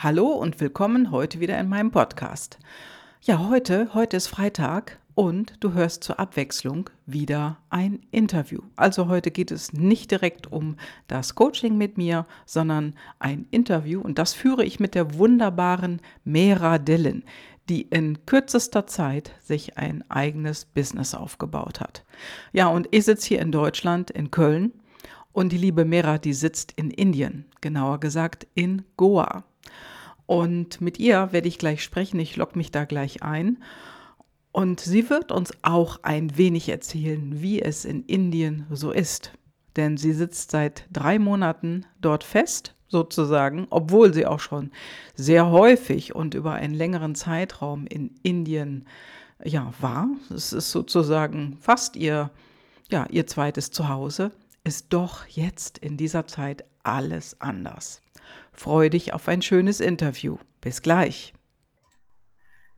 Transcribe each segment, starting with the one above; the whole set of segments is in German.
Hallo und willkommen heute wieder in meinem Podcast. Ja, heute, heute ist Freitag und du hörst zur Abwechslung wieder ein Interview. Also heute geht es nicht direkt um das Coaching mit mir, sondern ein Interview und das führe ich mit der wunderbaren Mera Dillon, die in kürzester Zeit sich ein eigenes Business aufgebaut hat. Ja, und ich sitze hier in Deutschland, in Köln. Und die liebe Mera, die sitzt in Indien, genauer gesagt in Goa. Und mit ihr werde ich gleich sprechen. Ich logge mich da gleich ein. Und sie wird uns auch ein wenig erzählen, wie es in Indien so ist. Denn sie sitzt seit drei Monaten dort fest, sozusagen, obwohl sie auch schon sehr häufig und über einen längeren Zeitraum in Indien ja, war. Es ist sozusagen fast ihr, ja, ihr zweites Zuhause. Ist doch jetzt in dieser Zeit alles anders. Freue dich auf ein schönes Interview. Bis gleich.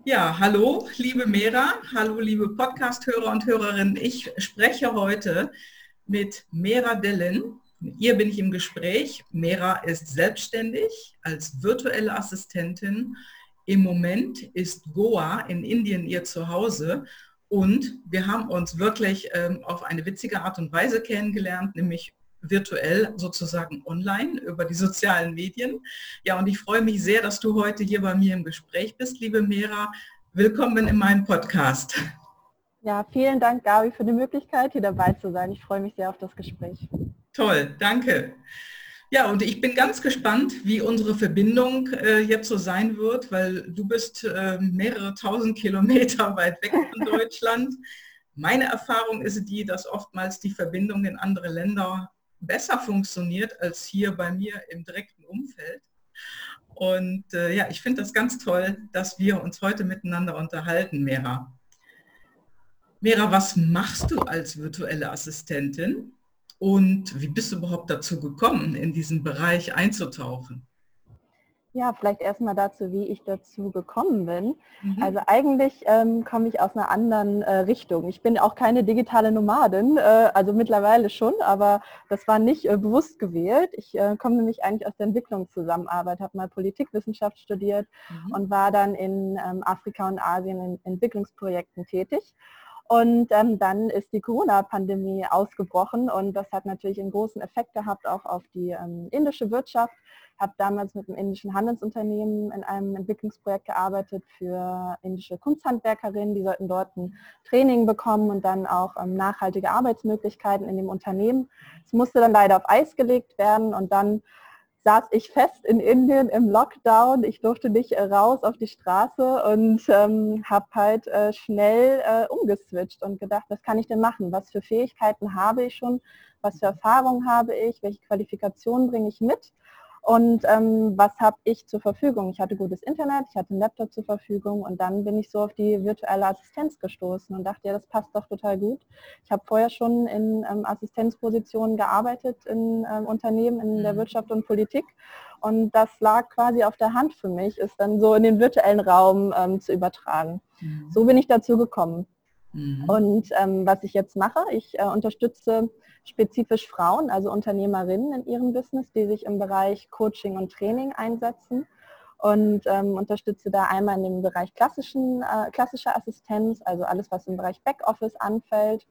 Ja, hallo, liebe Mera, hallo, liebe Podcast-Hörer und Hörerinnen. Ich spreche heute mit Mera Dellen. Mit ihr bin ich im Gespräch. Mera ist selbstständig als virtuelle Assistentin. Im Moment ist Goa in Indien ihr Zuhause und wir haben uns wirklich ähm, auf eine witzige Art und Weise kennengelernt, nämlich virtuell sozusagen online über die sozialen Medien. Ja, und ich freue mich sehr, dass du heute hier bei mir im Gespräch bist, liebe Mera. Willkommen in meinem Podcast. Ja, vielen Dank, Gabi, für die Möglichkeit, hier dabei zu sein. Ich freue mich sehr auf das Gespräch. Toll, danke. Ja, und ich bin ganz gespannt, wie unsere Verbindung äh, jetzt so sein wird, weil du bist äh, mehrere tausend Kilometer weit weg von Deutschland. Meine Erfahrung ist die, dass oftmals die Verbindung in andere Länder besser funktioniert als hier bei mir im direkten Umfeld. Und äh, ja, ich finde das ganz toll, dass wir uns heute miteinander unterhalten, Mera. Mera, was machst du als virtuelle Assistentin und wie bist du überhaupt dazu gekommen, in diesen Bereich einzutauchen? Ja, vielleicht erstmal dazu, wie ich dazu gekommen bin. Mhm. Also eigentlich ähm, komme ich aus einer anderen äh, Richtung. Ich bin auch keine digitale Nomadin, äh, also mittlerweile schon, aber das war nicht äh, bewusst gewählt. Ich äh, komme nämlich eigentlich aus der Entwicklungszusammenarbeit, habe mal Politikwissenschaft studiert mhm. und war dann in ähm, Afrika und Asien in Entwicklungsprojekten tätig. Und ähm, dann ist die Corona-Pandemie ausgebrochen und das hat natürlich einen großen Effekt gehabt auch auf die ähm, indische Wirtschaft habe damals mit einem indischen Handelsunternehmen in einem Entwicklungsprojekt gearbeitet für indische Kunsthandwerkerinnen. Die sollten dort ein Training bekommen und dann auch ähm, nachhaltige Arbeitsmöglichkeiten in dem Unternehmen. Es musste dann leider auf Eis gelegt werden und dann saß ich fest in Indien im Lockdown. Ich durfte nicht äh, raus auf die Straße und ähm, habe halt äh, schnell äh, umgeswitcht und gedacht, was kann ich denn machen? Was für Fähigkeiten habe ich schon? Was für Erfahrungen habe ich? Welche Qualifikationen bringe ich mit? Und ähm, was habe ich zur Verfügung? Ich hatte gutes Internet, ich hatte einen Laptop zur Verfügung und dann bin ich so auf die virtuelle Assistenz gestoßen und dachte, ja, das passt doch total gut. Ich habe vorher schon in ähm, Assistenzpositionen gearbeitet in ähm, Unternehmen, in der mhm. Wirtschaft und Politik und das lag quasi auf der Hand für mich, ist dann so in den virtuellen Raum ähm, zu übertragen. Mhm. So bin ich dazu gekommen. Mhm. Und ähm, was ich jetzt mache, ich äh, unterstütze spezifisch Frauen, also Unternehmerinnen in ihrem Business, die sich im Bereich Coaching und Training einsetzen. Und ähm, unterstütze da einmal in dem Bereich klassischen, äh, klassischer Assistenz, also alles, was im Bereich Backoffice anfällt.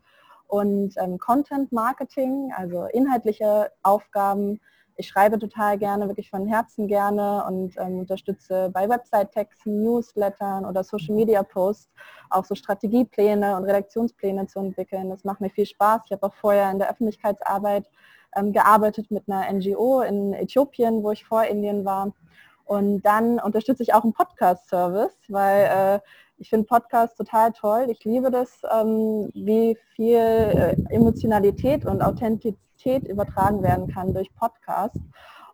Und ähm, Content Marketing, also inhaltliche Aufgaben ich schreibe total gerne, wirklich von Herzen gerne und ähm, unterstütze bei Website-Texten, Newslettern oder Social-Media-Posts auch so Strategiepläne und Redaktionspläne zu entwickeln. Das macht mir viel Spaß. Ich habe auch vorher in der Öffentlichkeitsarbeit ähm, gearbeitet mit einer NGO in Äthiopien, wo ich vor Indien war. Und dann unterstütze ich auch einen Podcast-Service, weil äh, ich finde Podcasts total toll. Ich liebe das, ähm, wie viel äh, Emotionalität und Authentizität übertragen werden kann durch Podcasts.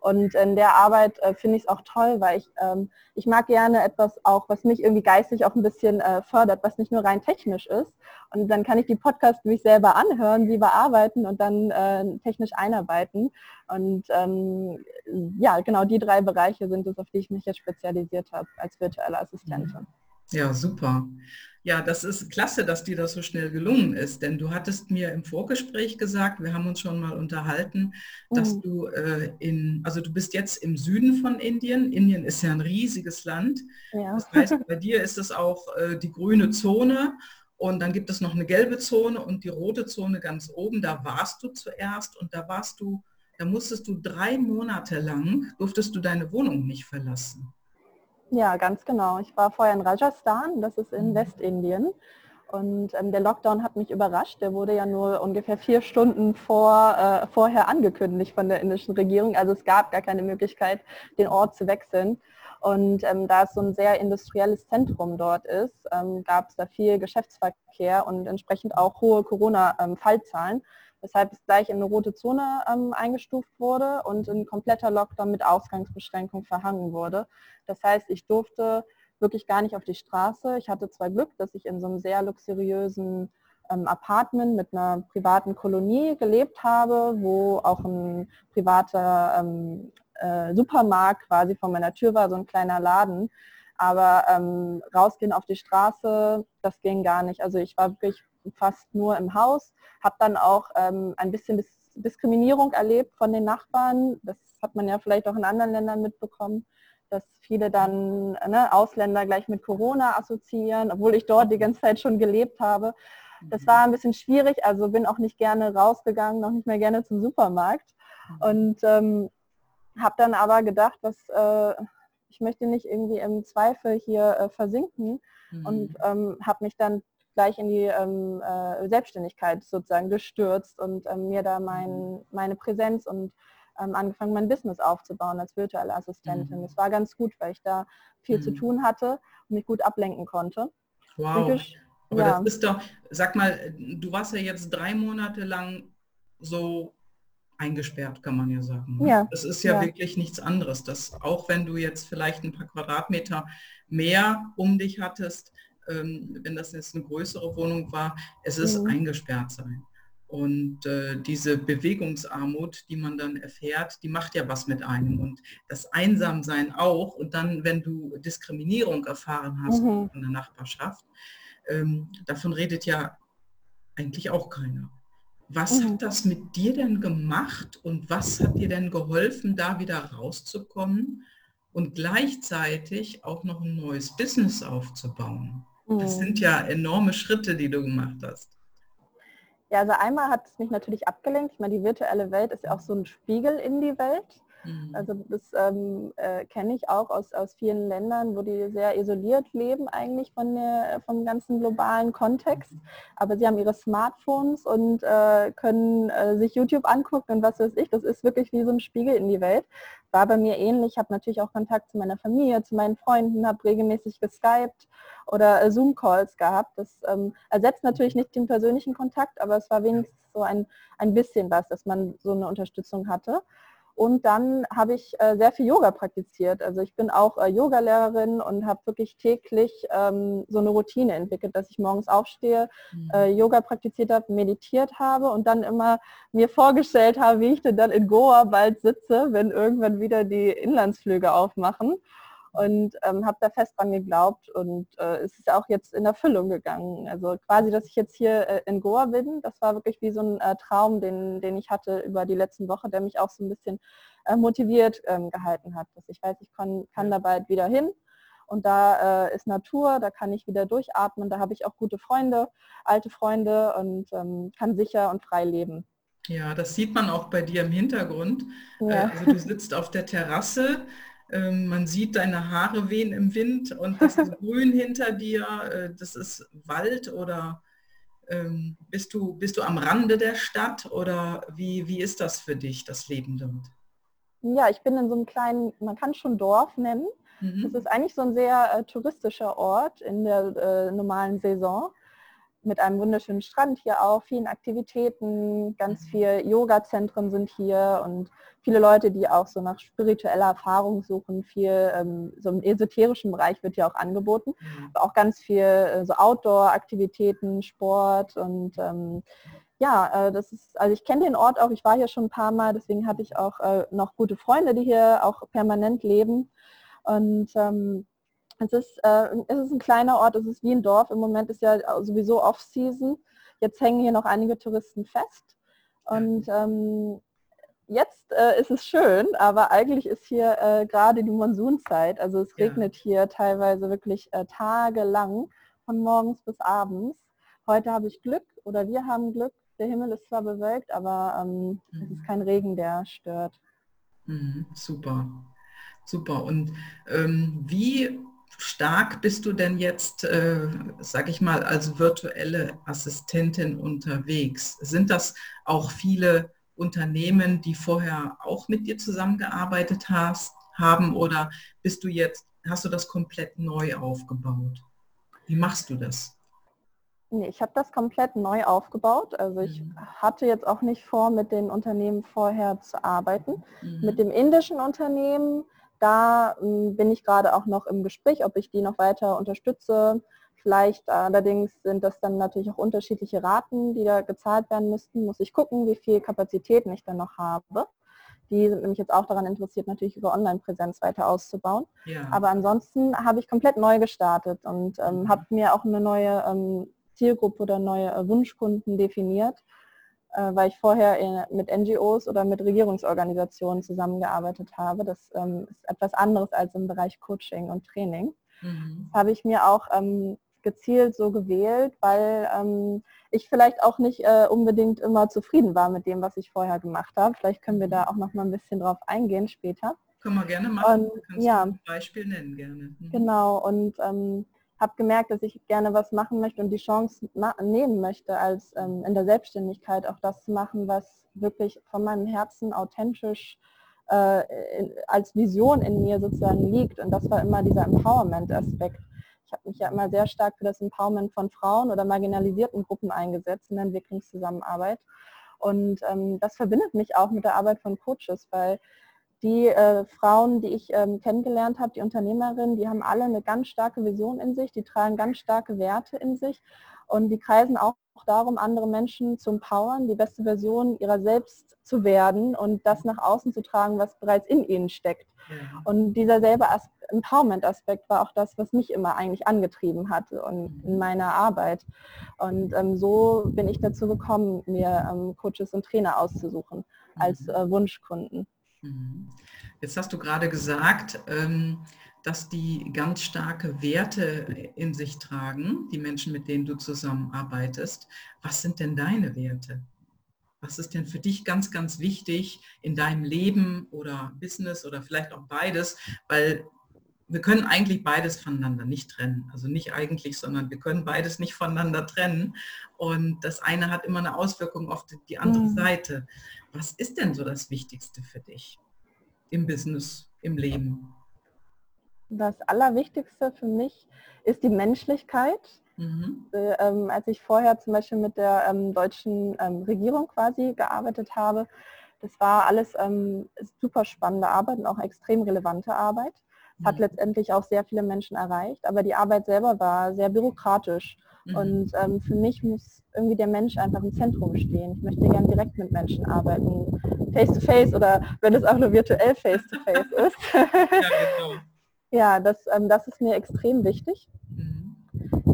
Und in der Arbeit äh, finde ich es auch toll, weil ich, ähm, ich mag gerne etwas auch, was mich irgendwie geistig auch ein bisschen äh, fördert, was nicht nur rein technisch ist. Und dann kann ich die Podcasts mich selber anhören, sie bearbeiten und dann äh, technisch einarbeiten. Und ähm, ja, genau die drei Bereiche sind es, auf die ich mich jetzt spezialisiert habe als virtuelle Assistentin. Ja, super. Ja, das ist klasse, dass dir das so schnell gelungen ist, denn du hattest mir im Vorgespräch gesagt, wir haben uns schon mal unterhalten, dass mhm. du äh, in, also du bist jetzt im Süden von Indien. Indien ist ja ein riesiges Land. Ja. Das heißt, bei dir ist es auch äh, die grüne Zone und dann gibt es noch eine gelbe Zone und die rote Zone ganz oben. Da warst du zuerst und da warst du, da musstest du drei Monate lang, durftest du deine Wohnung nicht verlassen. Ja, ganz genau. Ich war vorher in Rajasthan, das ist in mhm. Westindien. Und ähm, der Lockdown hat mich überrascht. Der wurde ja nur ungefähr vier Stunden vor, äh, vorher angekündigt von der indischen Regierung. Also es gab gar keine Möglichkeit, den Ort zu wechseln. Und ähm, da es so ein sehr industrielles Zentrum dort ist, ähm, gab es da viel Geschäftsverkehr und entsprechend auch hohe Corona-Fallzahlen. Ähm, weshalb es gleich in eine rote Zone ähm, eingestuft wurde und ein kompletter Lockdown mit Ausgangsbeschränkung verhangen wurde. Das heißt, ich durfte wirklich gar nicht auf die Straße. Ich hatte zwar Glück, dass ich in so einem sehr luxuriösen ähm, Apartment mit einer privaten Kolonie gelebt habe, wo auch ein privater ähm, äh, Supermarkt quasi vor meiner Tür war, so ein kleiner Laden. Aber ähm, rausgehen auf die Straße, das ging gar nicht. Also ich war wirklich fast nur im Haus, habe dann auch ähm, ein bisschen Dis Diskriminierung erlebt von den Nachbarn. Das hat man ja vielleicht auch in anderen Ländern mitbekommen, dass viele dann ne, Ausländer gleich mit Corona assoziieren, obwohl ich dort die ganze Zeit schon gelebt habe. Das mhm. war ein bisschen schwierig, also bin auch nicht gerne rausgegangen, noch nicht mehr gerne zum Supermarkt. Mhm. Und ähm, habe dann aber gedacht, dass äh, ich möchte nicht irgendwie im Zweifel hier äh, versinken mhm. und ähm, habe mich dann gleich in die ähm, äh, Selbstständigkeit sozusagen gestürzt und ähm, mir da mein, mhm. meine Präsenz und ähm, angefangen, mein Business aufzubauen als virtuelle Assistentin. Mhm. Das war ganz gut, weil ich da viel mhm. zu tun hatte und mich gut ablenken konnte. Wow. Aber ja. das ist doch, sag mal, du warst ja jetzt drei Monate lang so eingesperrt, kann man ja sagen. Ne? Ja. Das ist ja, ja, wirklich nichts anderes. Dass auch wenn du jetzt vielleicht ein paar Quadratmeter mehr um dich hattest, ähm, wenn das jetzt eine größere Wohnung war, es ist mhm. eingesperrt sein. Und äh, diese Bewegungsarmut, die man dann erfährt, die macht ja was mit einem. Und das Einsamsein auch. Und dann, wenn du Diskriminierung erfahren hast mhm. in der Nachbarschaft, ähm, davon redet ja eigentlich auch keiner. Was mhm. hat das mit dir denn gemacht und was hat dir denn geholfen, da wieder rauszukommen und gleichzeitig auch noch ein neues Business aufzubauen? Das sind ja enorme Schritte, die du gemacht hast. Ja, also einmal hat es mich natürlich abgelenkt. Ich meine, die virtuelle Welt ist ja auch so ein Spiegel in die Welt. Mhm. Also das ähm, äh, kenne ich auch aus, aus vielen Ländern, wo die sehr isoliert leben eigentlich von der, vom ganzen globalen Kontext. Aber sie haben ihre Smartphones und äh, können äh, sich YouTube angucken und was weiß ich. Das ist wirklich wie so ein Spiegel in die Welt. War bei mir ähnlich. Ich habe natürlich auch Kontakt zu meiner Familie, zu meinen Freunden, habe regelmäßig geskypt oder äh, Zoom-Calls gehabt. Das ähm, ersetzt natürlich nicht den persönlichen Kontakt, aber es war wenigstens so ein, ein bisschen was, dass man so eine Unterstützung hatte. Und dann habe ich äh, sehr viel Yoga praktiziert. Also ich bin auch äh, Yogalehrerin und habe wirklich täglich ähm, so eine Routine entwickelt, dass ich morgens aufstehe, mhm. äh, Yoga praktiziert habe, meditiert habe und dann immer mir vorgestellt habe, wie ich denn dann in Goa bald sitze, wenn irgendwann wieder die Inlandsflüge aufmachen und ähm, habe da fest dran geglaubt und äh, es ist auch jetzt in Erfüllung gegangen. Also quasi, dass ich jetzt hier äh, in Goa bin, das war wirklich wie so ein äh, Traum, den, den ich hatte über die letzten Woche, der mich auch so ein bisschen äh, motiviert ähm, gehalten hat. Dass ich weiß, ich kann, kann da bald wieder hin und da äh, ist Natur, da kann ich wieder durchatmen, da habe ich auch gute Freunde, alte Freunde und ähm, kann sicher und frei leben. Ja, das sieht man auch bei dir im Hintergrund. Ja. Äh, also du sitzt auf der Terrasse, man sieht deine Haare wehen im Wind und das ist grün hinter dir. Äh, das ist Wald oder ähm, bist, du, bist du am Rande der Stadt oder wie, wie ist das für dich, das Leben dort? Ja, ich bin in so einem kleinen, man kann schon Dorf nennen. Mhm. Das ist eigentlich so ein sehr äh, touristischer Ort in der äh, normalen Saison mit einem wunderschönen Strand hier auch, vielen Aktivitäten, ganz mhm. viel Yoga-Zentren sind hier und viele Leute, die auch so nach spiritueller Erfahrung suchen, viel ähm, so im esoterischen Bereich wird hier auch angeboten, mhm. auch ganz viel äh, so Outdoor-Aktivitäten, Sport und ähm, ja, äh, das ist, also ich kenne den Ort auch, ich war hier schon ein paar Mal, deswegen habe ich auch äh, noch gute Freunde, die hier auch permanent leben und ähm, es ist, äh, es ist ein kleiner Ort, es ist wie ein Dorf. Im Moment ist ja sowieso Off-Season. Jetzt hängen hier noch einige Touristen fest. Und ähm, jetzt äh, ist es schön, aber eigentlich ist hier äh, gerade die Monsunzeit. Also es regnet ja. hier teilweise wirklich äh, tagelang, von morgens bis abends. Heute habe ich Glück oder wir haben Glück. Der Himmel ist zwar bewölkt, aber ähm, mhm. es ist mhm. kein Regen, der stört. Mhm, super, super. Und ähm, wie stark bist du denn jetzt, äh, sag ich mal, als virtuelle Assistentin unterwegs? Sind das auch viele Unternehmen, die vorher auch mit dir zusammengearbeitet hast, haben oder bist du jetzt, hast du das komplett neu aufgebaut? Wie machst du das? Nee, ich habe das komplett neu aufgebaut. Also ich mhm. hatte jetzt auch nicht vor, mit den Unternehmen vorher zu arbeiten. Mhm. Mit dem indischen Unternehmen da ähm, bin ich gerade auch noch im Gespräch, ob ich die noch weiter unterstütze. Vielleicht allerdings sind das dann natürlich auch unterschiedliche Raten, die da gezahlt werden müssten. Muss ich gucken, wie viel Kapazitäten ich dann noch habe. Die sind nämlich jetzt auch daran interessiert, natürlich über Online-Präsenz weiter auszubauen. Ja. Aber ansonsten habe ich komplett neu gestartet und ähm, mhm. habe mir auch eine neue ähm, Zielgruppe oder neue äh, Wunschkunden definiert äh, weil ich vorher in, mit NGOs oder mit Regierungsorganisationen zusammengearbeitet habe. Das ähm, ist etwas anderes als im Bereich Coaching und Training. Mhm. Das habe ich mir auch ähm, gezielt so gewählt, weil ähm, ich vielleicht auch nicht äh, unbedingt immer zufrieden war mit dem, was ich vorher gemacht habe. Vielleicht können wir da mhm. auch noch mal ein bisschen drauf eingehen später. Können wir gerne machen. Und, Kannst ja, ein Beispiel nennen gerne. Mhm. Genau und ähm, habe gemerkt, dass ich gerne was machen möchte und die Chance nehmen möchte, als ähm, in der Selbstständigkeit auch das zu machen, was wirklich von meinem Herzen authentisch äh, als Vision in mir sozusagen liegt. Und das war immer dieser Empowerment-Aspekt. Ich habe mich ja immer sehr stark für das Empowerment von Frauen oder marginalisierten Gruppen eingesetzt in der Entwicklungszusammenarbeit. Und ähm, das verbindet mich auch mit der Arbeit von Coaches, weil die äh, Frauen, die ich ähm, kennengelernt habe, die Unternehmerinnen, die haben alle eine ganz starke Vision in sich, die tragen ganz starke Werte in sich und die kreisen auch darum, andere Menschen zu empowern, die beste Version ihrer selbst zu werden und das nach außen zu tragen, was bereits in ihnen steckt. Ja. Und dieser selbe Empowerment-Aspekt war auch das, was mich immer eigentlich angetrieben hatte und in mhm. meiner Arbeit. Und ähm, so bin ich dazu gekommen, mir ähm, Coaches und Trainer auszusuchen als mhm. äh, Wunschkunden. Mhm. Jetzt hast du gerade gesagt, ähm, dass die ganz starke Werte in sich tragen, die Menschen, mit denen du zusammenarbeitest. Was sind denn deine Werte? Was ist denn für dich ganz, ganz wichtig in deinem Leben oder Business oder vielleicht auch beides? Weil wir können eigentlich beides voneinander nicht trennen. Also nicht eigentlich, sondern wir können beides nicht voneinander trennen. Und das eine hat immer eine Auswirkung auf die andere mhm. Seite. Was ist denn so das Wichtigste für dich im Business, im Leben? Das Allerwichtigste für mich ist die Menschlichkeit. Mhm. Äh, ähm, als ich vorher zum Beispiel mit der ähm, deutschen ähm, Regierung quasi gearbeitet habe, das war alles ähm, super spannende Arbeit und auch extrem relevante Arbeit. Es hat letztendlich auch sehr viele Menschen erreicht, aber die Arbeit selber war sehr bürokratisch. Mhm. Und ähm, für mich muss irgendwie der Mensch einfach im Zentrum stehen. Ich möchte gern direkt mit Menschen arbeiten, face-to-face -face oder wenn es auch nur virtuell face-to-face -face ist. ja, genau. ja das, ähm, das ist mir extrem wichtig. Mhm.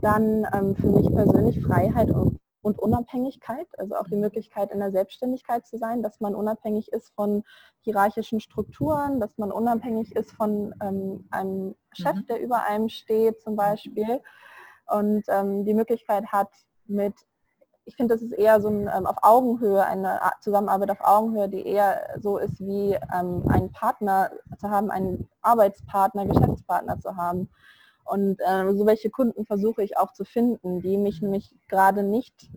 Dann ähm, für mich persönlich Freiheit und und Unabhängigkeit, also auch die mhm. Möglichkeit in der Selbstständigkeit zu sein, dass man unabhängig ist von hierarchischen Strukturen, dass man unabhängig ist von ähm, einem Chef, mhm. der über einem steht zum Beispiel und ähm, die Möglichkeit hat mit, ich finde, das ist eher so ein ähm, auf Augenhöhe, eine Zusammenarbeit auf Augenhöhe, die eher so ist wie ähm, einen Partner zu haben, einen Arbeitspartner, Geschäftspartner zu haben und äh, so welche Kunden versuche ich auch zu finden, die mich nämlich gerade nicht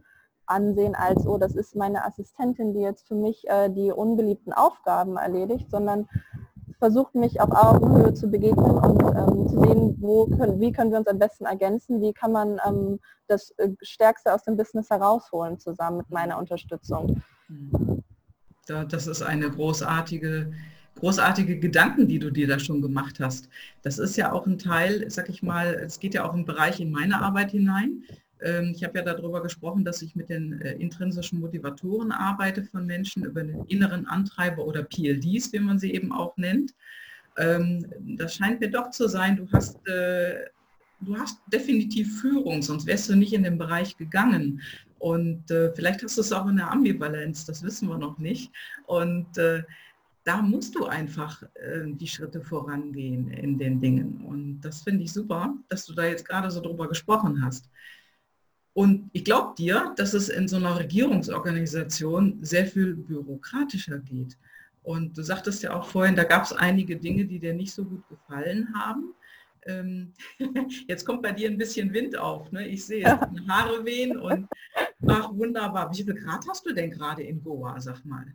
ansehen als, oh, das ist meine Assistentin, die jetzt für mich äh, die unbeliebten Aufgaben erledigt, sondern versucht mich auf Augenhöhe zu begegnen und ähm, zu sehen, wo können, wie können wir uns am besten ergänzen, wie kann man ähm, das äh, Stärkste aus dem Business herausholen zusammen mit meiner Unterstützung. Das ist eine großartige großartige Gedanken, die du dir da schon gemacht hast. Das ist ja auch ein Teil, sag ich mal, es geht ja auch im Bereich in meine Arbeit hinein. Ähm, ich habe ja darüber gesprochen, dass ich mit den äh, intrinsischen Motivatoren arbeite von Menschen über den inneren Antreiber oder PLDs, wie man sie eben auch nennt. ähm, das scheint mir doch zu sein, du hast, äh, du hast definitiv Führung, sonst wärst du nicht in den Bereich gegangen. Und äh, vielleicht hast du es auch in der Ambivalenz, das wissen wir noch nicht. Und da musst du einfach äh, die Schritte vorangehen in den Dingen. Und das finde ich super, dass du da jetzt gerade so drüber gesprochen hast. Und ich glaube dir, dass es in so einer Regierungsorganisation sehr viel bürokratischer geht. Und du sagtest ja auch vorhin, da gab es einige Dinge, die dir nicht so gut gefallen haben. Ähm, jetzt kommt bei dir ein bisschen Wind auf. Ne? Ich sehe Haare wehen und ach wunderbar. Wie viel Grad hast du denn gerade in Goa, sag mal?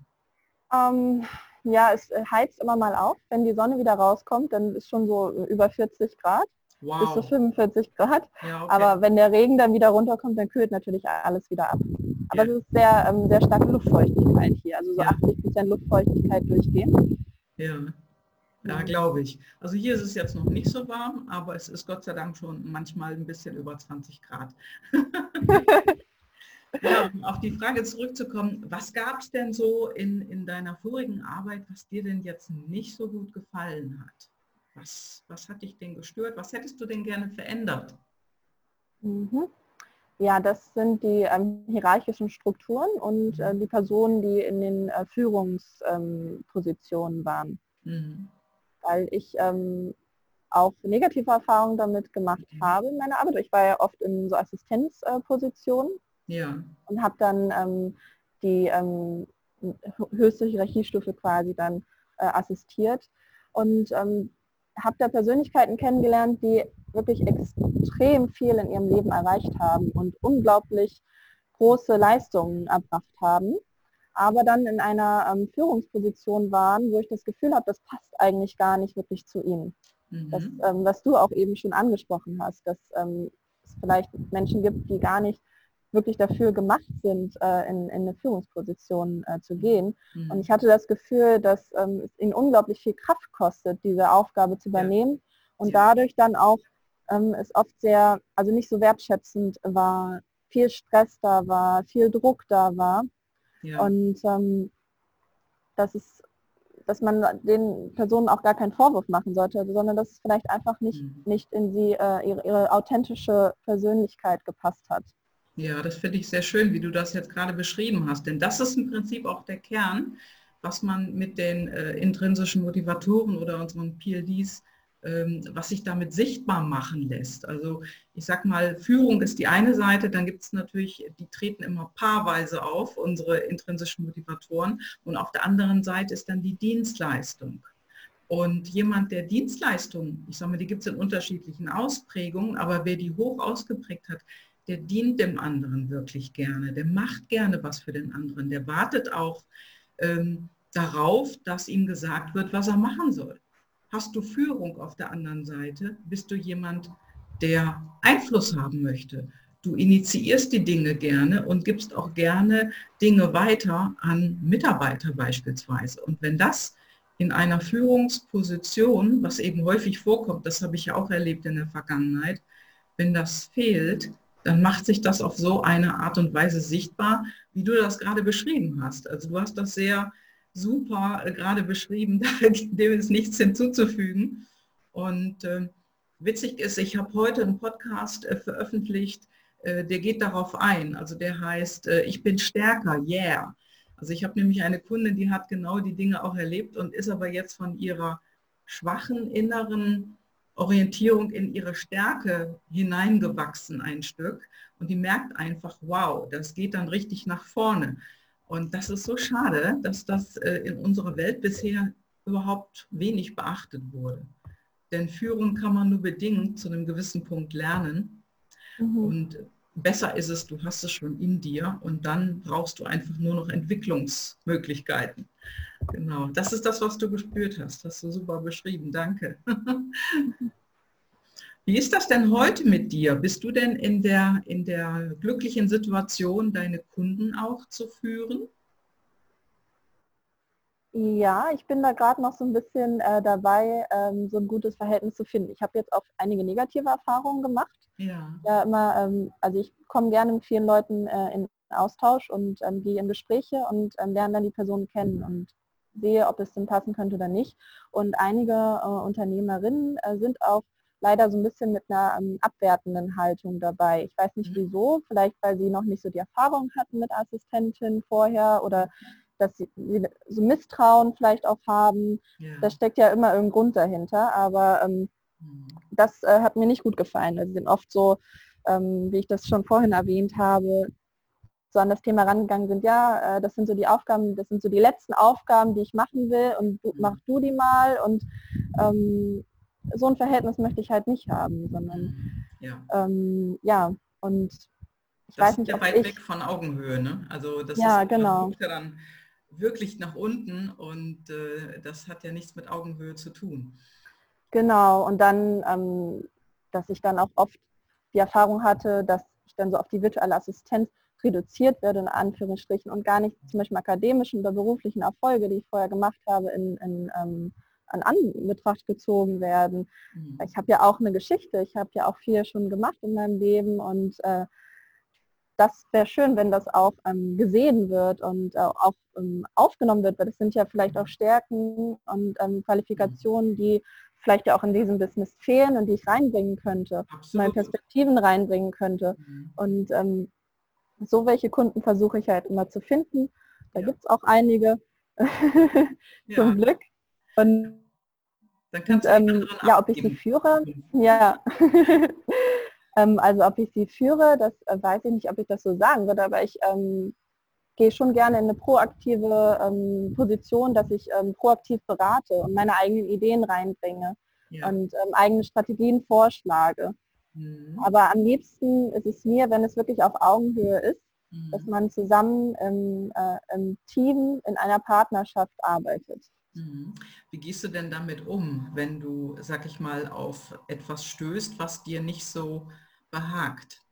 Um, ähm, ja, es heizt immer mal auf. Wenn die Sonne wieder rauskommt, dann ist schon so über 40 Grad. Wow. Bis zu 45 Grad. Ja, okay. Aber wenn der Regen dann wieder runterkommt, dann kühlt natürlich alles wieder ab. Aber ja. es ist sehr, ähm, sehr starke Luftfeuchtigkeit hier. Also so ja. 80 Prozent Luftfeuchtigkeit durchgehend. Ja. Ja, glaube ich. Also hier ist es jetzt noch nicht so warm, aber es ist Gott sei Dank schon manchmal ein bisschen über 20 Grad. ja, um auf die Frage zurückzukommen, was gab es denn so in, in deiner vorigen Arbeit, was dir denn jetzt nicht so gut gefallen hat? Was, was hat dich denn gestört? Was hättest du denn gerne verändert? Mhm. Ja, das sind die ähm, hierarchischen Strukturen und äh, die Personen, die in den äh, Führungspositionen ähm, waren. Mhm. Weil ich ähm, auch negative Erfahrungen damit gemacht mhm. habe in meiner Arbeit. Ich war ja oft in so Assistenzpositionen ja. und habe dann ähm, die ähm, höchste Hierarchiestufe quasi dann äh, assistiert. Und ähm, habe da Persönlichkeiten kennengelernt, die wirklich extrem viel in ihrem Leben erreicht haben und unglaublich große Leistungen erbracht haben, aber dann in einer ähm, Führungsposition waren, wo ich das Gefühl habe, das passt eigentlich gar nicht wirklich zu ihnen. Mhm. Das, ähm, was du auch eben schon angesprochen hast, dass ähm, es vielleicht Menschen gibt, die gar nicht wirklich dafür gemacht sind, äh, in, in, eine Führungsposition äh, zu gehen. Mhm. Und ich hatte das Gefühl, dass ähm, es ihnen unglaublich viel Kraft kostet, diese Aufgabe zu übernehmen ja. und dadurch dann auch ähm, es oft sehr, also nicht so wertschätzend war, viel Stress da war, viel Druck da war. Ja. Und ähm, das ist dass man den Personen auch gar keinen Vorwurf machen sollte, sondern dass es vielleicht einfach nicht, mhm. nicht in sie äh, ihre, ihre authentische Persönlichkeit gepasst hat. Ja, das finde ich sehr schön, wie du das jetzt gerade beschrieben hast. Denn das ist im Prinzip auch der Kern, was man mit den äh, intrinsischen Motivatoren oder unseren PLDs, ähm, was sich damit sichtbar machen lässt. Also ich sag mal, Führung ist die eine Seite, dann gibt es natürlich, die treten immer paarweise auf, unsere intrinsischen Motivatoren. Und auf der anderen Seite ist dann die Dienstleistung. Und jemand, der Dienstleistungen, ich sage mal, die gibt es in unterschiedlichen Ausprägungen, aber wer die hoch ausgeprägt hat, der dient dem anderen wirklich gerne, der macht gerne was für den anderen, der wartet auch ähm, darauf, dass ihm gesagt wird, was er machen soll. Hast du Führung auf der anderen Seite? Bist du jemand, der Einfluss haben möchte? Du initiierst die Dinge gerne und gibst auch gerne Dinge weiter an Mitarbeiter beispielsweise. Und wenn das in einer Führungsposition, was eben häufig vorkommt, das habe ich ja auch erlebt in der Vergangenheit, wenn das fehlt, dann macht sich das auf so eine Art und Weise sichtbar, wie du das gerade beschrieben hast. Also du hast das sehr super äh, gerade beschrieben, dem ist nichts hinzuzufügen. Und äh, witzig ist, ich habe heute einen Podcast äh, veröffentlicht, äh, der geht darauf ein. Also der heißt, äh, ich bin stärker, yeah. Also ich habe nämlich eine Kundin, die hat genau die Dinge auch erlebt und ist aber jetzt von ihrer schwachen inneren Orientierung in ihre Stärke hineingewachsen ein Stück und die merkt einfach, wow, das geht dann richtig nach vorne. Und das ist so schade, dass das äh, in unserer Welt bisher überhaupt wenig beachtet wurde. Denn Führung kann man nur bedingt zu einem gewissen Punkt lernen. Mhm. Und besser ist es, du hast es schon in dir und dann brauchst du einfach nur noch Entwicklungsmöglichkeiten. Genau, das ist das, was du gespürt hast. Hast du super beschrieben. Danke. Wie ist das denn heute mit dir? Bist du denn in der, in der glücklichen Situation, deine Kunden auch zu führen? Ja, ich bin da gerade noch so ein bisschen äh, dabei, ähm, so ein gutes Verhältnis zu finden. Ich habe jetzt auch einige negative Erfahrungen gemacht. Ja. ja immer, ähm, also ich komme gerne mit vielen Leuten äh, in Austausch und ähm, gehe in Gespräche und ähm, lerne dann die Personen kennen. Und sehe, ob es denn passen könnte oder nicht. Und einige äh, Unternehmerinnen äh, sind auch leider so ein bisschen mit einer ähm, abwertenden Haltung dabei. Ich weiß nicht mhm. wieso, vielleicht weil sie noch nicht so die Erfahrung hatten mit Assistentin vorher oder dass sie, so Misstrauen vielleicht auch haben. Ja. Da steckt ja immer irgendein Grund dahinter, aber ähm, mhm. das äh, hat mir nicht gut gefallen. Also sie sind oft so, ähm, wie ich das schon vorhin erwähnt habe, so an das Thema rangegangen sind, ja, äh, das sind so die Aufgaben, das sind so die letzten Aufgaben, die ich machen will und du, mach du die mal und ähm, so ein Verhältnis möchte ich halt nicht haben, sondern ja, ähm, ja und ich das weiß nicht, ist ja weit ich, weg von Augenhöhe, ne? Also das ja, ist, genau. ja dann wirklich nach unten und äh, das hat ja nichts mit Augenhöhe zu tun. Genau, und dann, ähm, dass ich dann auch oft die Erfahrung hatte, dass ich dann so auf die virtuelle Assistenz reduziert werde, in Anführungsstrichen, und gar nicht zum Beispiel akademischen oder beruflichen Erfolge, die ich vorher gemacht habe, in, in ähm, an Anbetracht gezogen werden. Mhm. Ich habe ja auch eine Geschichte, ich habe ja auch viel schon gemacht in meinem Leben und äh, das wäre schön, wenn das auch ähm, gesehen wird und äh, auch ähm, aufgenommen wird, weil das sind ja vielleicht auch Stärken und ähm, Qualifikationen, die vielleicht ja auch in diesem Business fehlen und die ich reinbringen könnte, Absolut. meine Perspektiven reinbringen könnte. Mhm. Und ähm, so welche Kunden versuche ich halt immer zu finden. Da ja. gibt es auch einige, zum ja. Glück. Und, und ähm, ja, ob ich sie führe, ja. ähm, also ob ich sie führe, das äh, weiß ich nicht, ob ich das so sagen würde, aber ich ähm, gehe schon gerne in eine proaktive ähm, Position, dass ich ähm, proaktiv berate und meine eigenen Ideen reinbringe ja. und ähm, eigene Strategien vorschlage. Mhm. Aber am liebsten ist es mir, wenn es wirklich auf Augenhöhe ist, mhm. dass man zusammen im, äh, im Team in einer Partnerschaft arbeitet. Mhm. Wie gehst du denn damit um, wenn du, sag ich mal, auf etwas stößt, was dir nicht so behagt?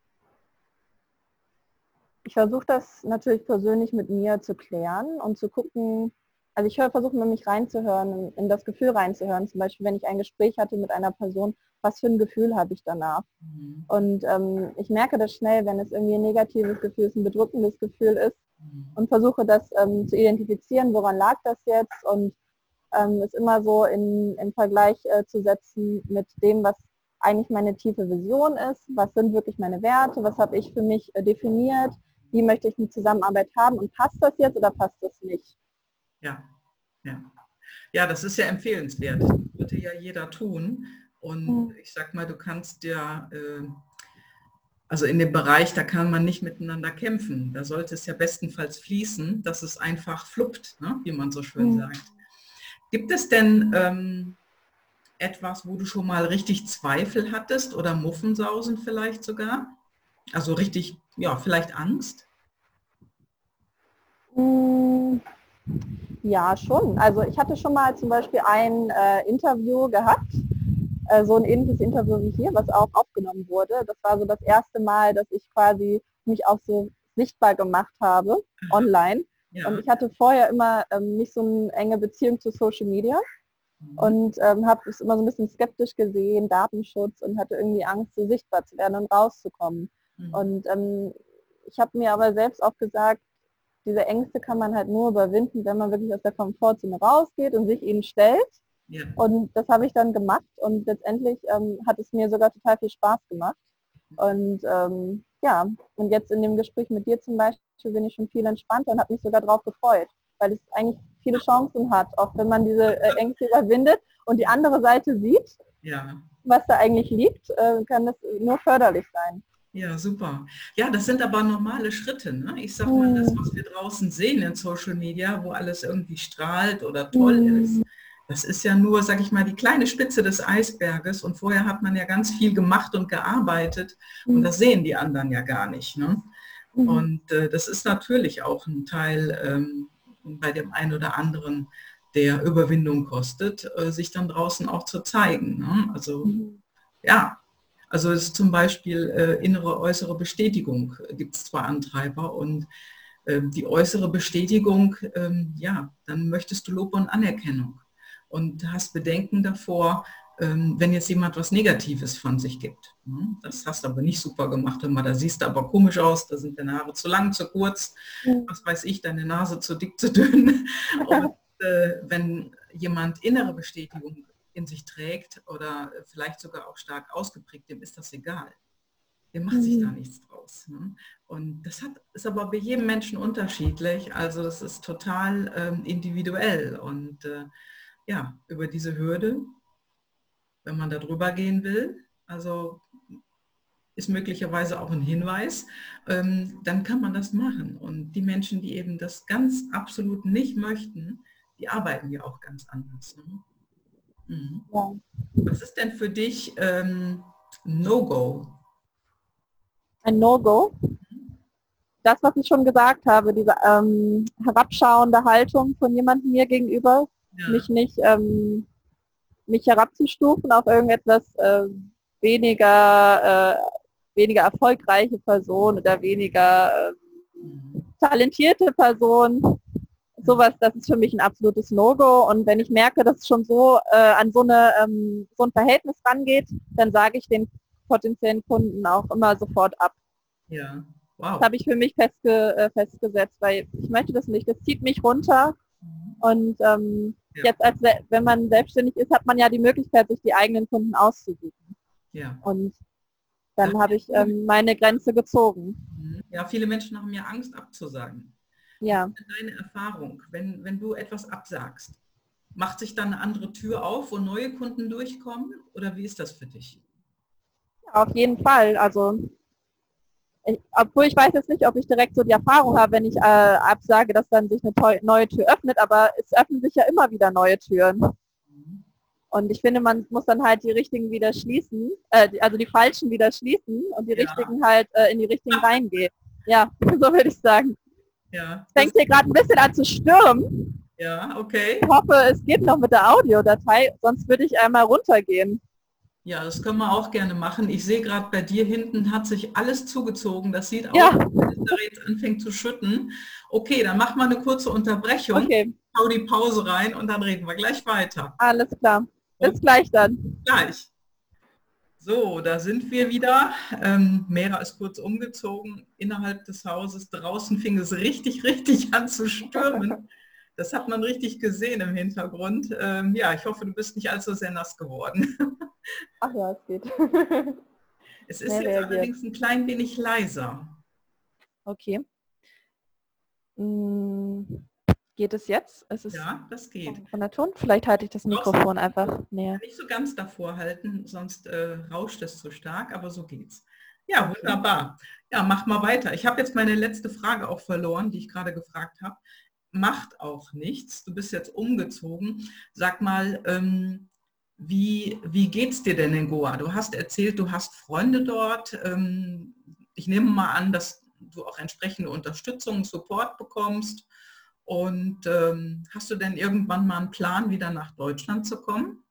Ich versuche das natürlich persönlich mit mir zu klären und zu gucken, also ich versuche mit mich reinzuhören, in das Gefühl reinzuhören. Zum Beispiel, wenn ich ein Gespräch hatte mit einer Person, was für ein Gefühl habe ich danach? Mhm. Und ähm, ich merke das schnell, wenn es irgendwie ein negatives Gefühl ist, ein bedrückendes Gefühl ist mhm. und versuche das ähm, zu identifizieren, woran lag das jetzt und ähm, ist immer so in, in Vergleich äh, zu setzen mit dem, was eigentlich meine tiefe Vision ist, was sind wirklich meine Werte, was habe ich für mich äh, definiert, wie möchte ich eine Zusammenarbeit haben und passt das jetzt oder passt das nicht? Ja, ja. Ja, das ist ja empfehlenswert. Das würde ja jeder tun. Und mhm. ich sag mal, du kannst ja, äh, also in dem Bereich, da kann man nicht miteinander kämpfen. Da sollte es ja bestenfalls fließen, dass es einfach fluppt, ne? wie man so schön mhm. sagt. Gibt es denn ähm, etwas, wo du schon mal richtig Zweifel hattest oder Muffensausen vielleicht sogar? Also richtig, ja, vielleicht Angst? Hm, ja, schon. Also ich hatte schon mal zum Beispiel ein äh, Interview gehabt, äh, so ein ähnliches Interview wie hier, was auch aufgenommen wurde. Das war so das erste Mal, dass ich quasi mich auch so sichtbar gemacht habe online. Ja. Und ich hatte vorher immer ähm, nicht so eine enge Beziehung zu Social Media. Und ähm, habe es immer so ein bisschen skeptisch gesehen, Datenschutz und hatte irgendwie Angst, so sichtbar zu werden und rauszukommen. Mhm. Und ähm, ich habe mir aber selbst auch gesagt, diese Ängste kann man halt nur überwinden, wenn man wirklich aus der Komfortzone rausgeht und sich ihnen stellt. Ja. Und das habe ich dann gemacht und letztendlich ähm, hat es mir sogar total viel Spaß gemacht. Mhm. Und ähm, ja, und jetzt in dem Gespräch mit dir zum Beispiel bin ich schon viel entspannter und habe mich sogar darauf gefreut, weil es eigentlich viele Chancen hat, auch wenn man diese äh, Ängste überwindet und die andere Seite sieht, ja. was da eigentlich liegt, äh, kann das nur förderlich sein. Ja, super. Ja, das sind aber normale Schritte. Ne? Ich sag mal, das, was wir draußen sehen in Social Media, wo alles irgendwie strahlt oder toll mm. ist, das ist ja nur, sag ich mal, die kleine Spitze des Eisberges und vorher hat man ja ganz viel gemacht und gearbeitet und das sehen die anderen ja gar nicht. Ne? Mhm. Und äh, das ist natürlich auch ein Teil ähm, bei dem einen oder anderen, der Überwindung kostet, äh, sich dann draußen auch zu zeigen. Ne? Also mhm. ja, also es ist zum Beispiel äh, innere, äußere Bestätigung gibt es zwar Antreiber und ähm, die äußere Bestätigung, ähm, ja, dann möchtest du Lob und Anerkennung und hast Bedenken davor, ähm, wenn jetzt jemand was Negatives von sich gibt. Ne? Das hast du aber nicht super gemacht, immer. Da siehst du aber komisch aus, da sind deine Haare zu lang, zu kurz, was weiß ich, deine Nase zu dick, zu dünn. Und äh, wenn jemand innere Bestätigung in sich trägt oder vielleicht sogar auch stark ausgeprägt, dem ist das egal. Der macht sich da mhm. nichts draus. Ne? Und das hat, ist aber bei jedem Menschen unterschiedlich. Also das ist total ähm, individuell. Und äh, ja, über diese Hürde, wenn man da drüber gehen will, also ist möglicherweise auch ein Hinweis, ähm, dann kann man das machen. Und die Menschen, die eben das ganz absolut nicht möchten, die arbeiten ja auch ganz anders. Ne? Mhm. Ja. Was ist denn für dich ähm, No-Go? Ein No-Go? Das, was ich schon gesagt habe, diese ähm, herabschauende Haltung von jemandem mir gegenüber, ja. mich nicht ähm, mich herabzustufen auf irgendetwas äh, weniger, äh, weniger erfolgreiche Person oder weniger äh, talentierte Person. Sowas, das ist für mich ein absolutes No-Go. Und wenn ich merke, dass es schon so äh, an so, eine, ähm, so ein Verhältnis rangeht, dann sage ich den potenziellen Kunden auch immer sofort ab. Ja, wow. Das habe ich für mich festge äh, festgesetzt, weil ich möchte das nicht. Das zieht mich runter. Mhm. Und ähm, ja. jetzt, als wenn man selbstständig ist, hat man ja die Möglichkeit, sich die eigenen Kunden auszusuchen. Ja. Und dann habe ich ähm, meine Grenze gezogen. Mhm. Ja, viele Menschen haben ja Angst abzusagen. Ja. Deine Erfahrung, wenn, wenn du etwas absagst, macht sich dann eine andere Tür auf, wo neue Kunden durchkommen? Oder wie ist das für dich? Auf jeden Fall. Also ich, obwohl ich weiß jetzt nicht, ob ich direkt so die Erfahrung habe, wenn ich äh, absage, dass dann sich eine neue Tür öffnet, aber es öffnen sich ja immer wieder neue Türen. Und ich finde, man muss dann halt die richtigen wieder schließen, äh, also die falschen wieder schließen und die ja. richtigen halt äh, in die richtigen reingehen. Ja, so würde ich sagen. Ja. Fängt hier gerade ein bisschen an zu stürmen. Ja, okay. Ich hoffe, es geht noch mit der Audiodatei, sonst würde ich einmal runtergehen. Ja, das können wir auch gerne machen. Ich sehe gerade bei dir hinten hat sich alles zugezogen. Das sieht ja. aus, als wenn es jetzt anfängt zu schütten. Okay, dann mach mal eine kurze Unterbrechung. Okay. Hau die Pause rein und dann reden wir gleich weiter. Alles klar. Bis gleich dann. Gleich. So, da sind wir wieder. Ähm, Mera ist kurz umgezogen innerhalb des Hauses. Draußen fing es richtig, richtig an zu stürmen. Das hat man richtig gesehen im Hintergrund. Ähm, ja, ich hoffe, du bist nicht allzu sehr nass geworden. Ach ja, es geht. Es ist jetzt allerdings ein klein wenig leiser. Okay. Hm, geht es jetzt? Es ja, das geht. Von der Ton? Vielleicht halte ich das Mikrofon einfach näher. Nicht so ganz davor halten, sonst äh, rauscht es zu stark, aber so geht's. Ja, wunderbar. Ja, mach mal weiter. Ich habe jetzt meine letzte Frage auch verloren, die ich gerade gefragt habe macht auch nichts. Du bist jetzt umgezogen. Sag mal, ähm, wie, wie geht es dir denn in Goa? Du hast erzählt, du hast Freunde dort. Ähm, ich nehme mal an, dass du auch entsprechende Unterstützung, Support bekommst. Und ähm, hast du denn irgendwann mal einen Plan, wieder nach Deutschland zu kommen?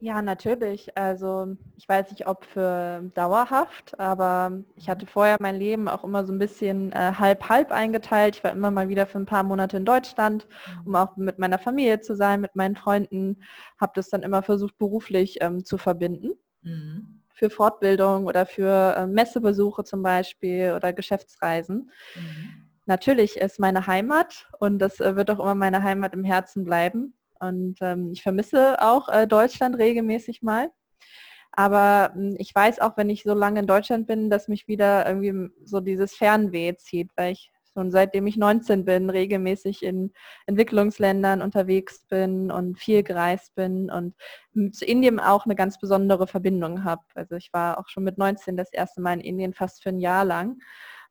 Ja, natürlich. Also ich weiß nicht, ob für dauerhaft, aber ich hatte vorher mein Leben auch immer so ein bisschen äh, halb-halb eingeteilt. Ich war immer mal wieder für ein paar Monate in Deutschland, um auch mit meiner Familie zu sein, mit meinen Freunden. Habe das dann immer versucht, beruflich ähm, zu verbinden. Mhm. Für Fortbildung oder für äh, Messebesuche zum Beispiel oder Geschäftsreisen. Mhm. Natürlich ist meine Heimat und das äh, wird auch immer meine Heimat im Herzen bleiben. Und ähm, ich vermisse auch äh, Deutschland regelmäßig mal. Aber äh, ich weiß auch, wenn ich so lange in Deutschland bin, dass mich wieder irgendwie so dieses Fernweh zieht, weil ich schon seitdem ich 19 bin, regelmäßig in Entwicklungsländern unterwegs bin und viel gereist bin und zu Indien auch eine ganz besondere Verbindung habe. Also ich war auch schon mit 19 das erste Mal in Indien fast für ein Jahr lang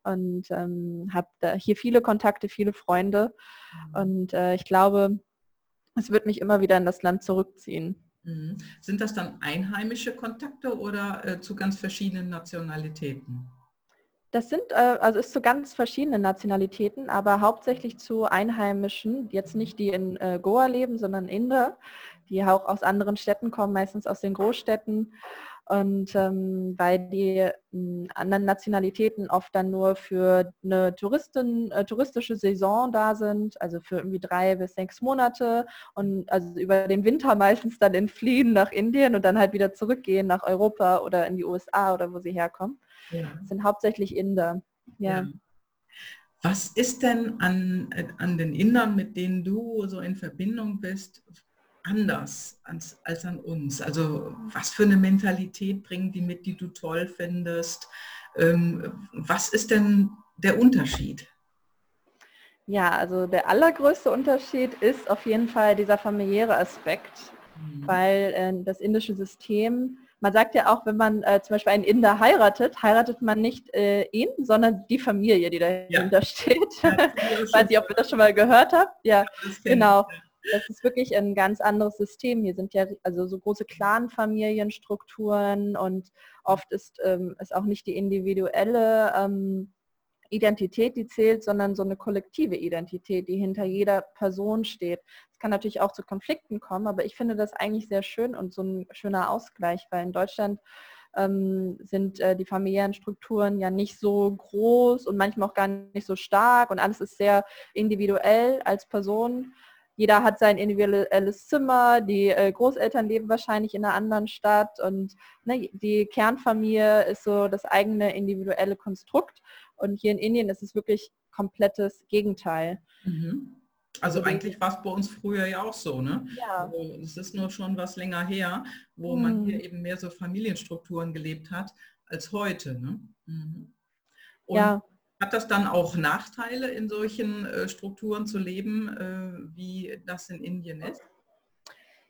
und ähm, habe hier viele Kontakte, viele Freunde. Mhm. Und äh, ich glaube, es wird mich immer wieder in das Land zurückziehen. Mhm. Sind das dann einheimische Kontakte oder äh, zu ganz verschiedenen Nationalitäten? Das sind, äh, also ist zu ganz verschiedenen Nationalitäten, aber hauptsächlich zu Einheimischen, jetzt nicht die in äh, Goa leben, sondern Inder, die auch aus anderen Städten kommen, meistens aus den Großstädten und ähm, weil die äh, anderen Nationalitäten oft dann nur für eine Touristin, äh, touristische Saison da sind, also für irgendwie drei bis sechs Monate und also über den Winter meistens dann entfliehen nach Indien und dann halt wieder zurückgehen nach Europa oder in die USA oder wo sie herkommen. Ja. Das sind hauptsächlich Inder. Ja. ja. Was ist denn an, an den Indern, mit denen du so in Verbindung bist, anders als, als an uns? Also was für eine Mentalität bringen die mit, die du toll findest? Ähm, was ist denn der Unterschied? Ja, also der allergrößte Unterschied ist auf jeden Fall dieser familiäre Aspekt, mhm. weil äh, das indische System man sagt ja auch, wenn man äh, zum Beispiel einen Inder heiratet, heiratet man nicht äh, ihn, sondern die Familie, die dahinter ja. steht. Ja, Weiß nicht, ob ihr das schon mal gehört habt. Ja, ja genau. Das ist wirklich ein ganz anderes System. Hier sind ja also so große Clan-Familienstrukturen und oft ist ähm, es auch nicht die individuelle ähm, Identität, die zählt, sondern so eine kollektive Identität, die hinter jeder Person steht. Es kann natürlich auch zu Konflikten kommen, aber ich finde das eigentlich sehr schön und so ein schöner Ausgleich, weil in Deutschland ähm, sind äh, die familiären Strukturen ja nicht so groß und manchmal auch gar nicht so stark und alles ist sehr individuell als Person. Jeder hat sein individuelles Zimmer, die äh, Großeltern leben wahrscheinlich in einer anderen Stadt und ne, die Kernfamilie ist so das eigene individuelle Konstrukt. Und hier in Indien ist es wirklich komplettes Gegenteil. Mhm. Also eigentlich war es bei uns früher ja auch so, ne? Ja. Also es ist nur schon was länger her, wo mhm. man hier eben mehr so Familienstrukturen gelebt hat als heute. Ne? Mhm. Und ja. Hat das dann auch Nachteile, in solchen äh, Strukturen zu leben, äh, wie das in Indien ist?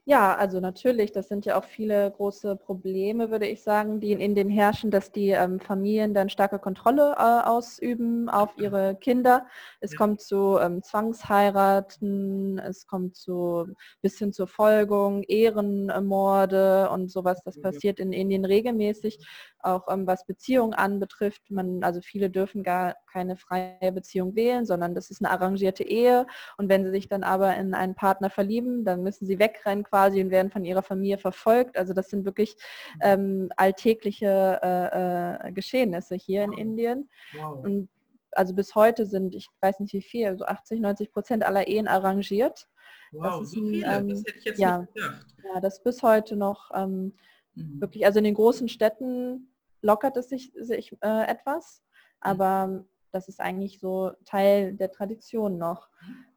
Ja, also natürlich, das sind ja auch viele große Probleme, würde ich sagen, die in Indien herrschen, dass die ähm, Familien dann starke Kontrolle äh, ausüben auf ihre Kinder. Es ja. kommt zu ähm, Zwangsheiraten, es kommt zu bis hin zur Folgung, Ehrenmorde und sowas. Das passiert in Indien regelmäßig auch ähm, was Beziehungen anbetrifft. Man, also viele dürfen gar keine freie Beziehung wählen, sondern das ist eine arrangierte Ehe. Und wenn sie sich dann aber in einen Partner verlieben, dann müssen sie wegrennen quasi und werden von ihrer Familie verfolgt. Also das sind wirklich ähm, alltägliche äh, äh, Geschehnisse hier in Indien. Wow. Und also bis heute sind, ich weiß nicht wie viel, so 80, 90 Prozent aller Ehen arrangiert. Wow, so viele, ähm, das hätte ich jetzt ja, nicht gedacht. Ja, das bis heute noch ähm, Mhm. Wirklich, also in den großen Städten lockert es sich, sich äh, etwas, mhm. aber das ist eigentlich so Teil der Tradition noch,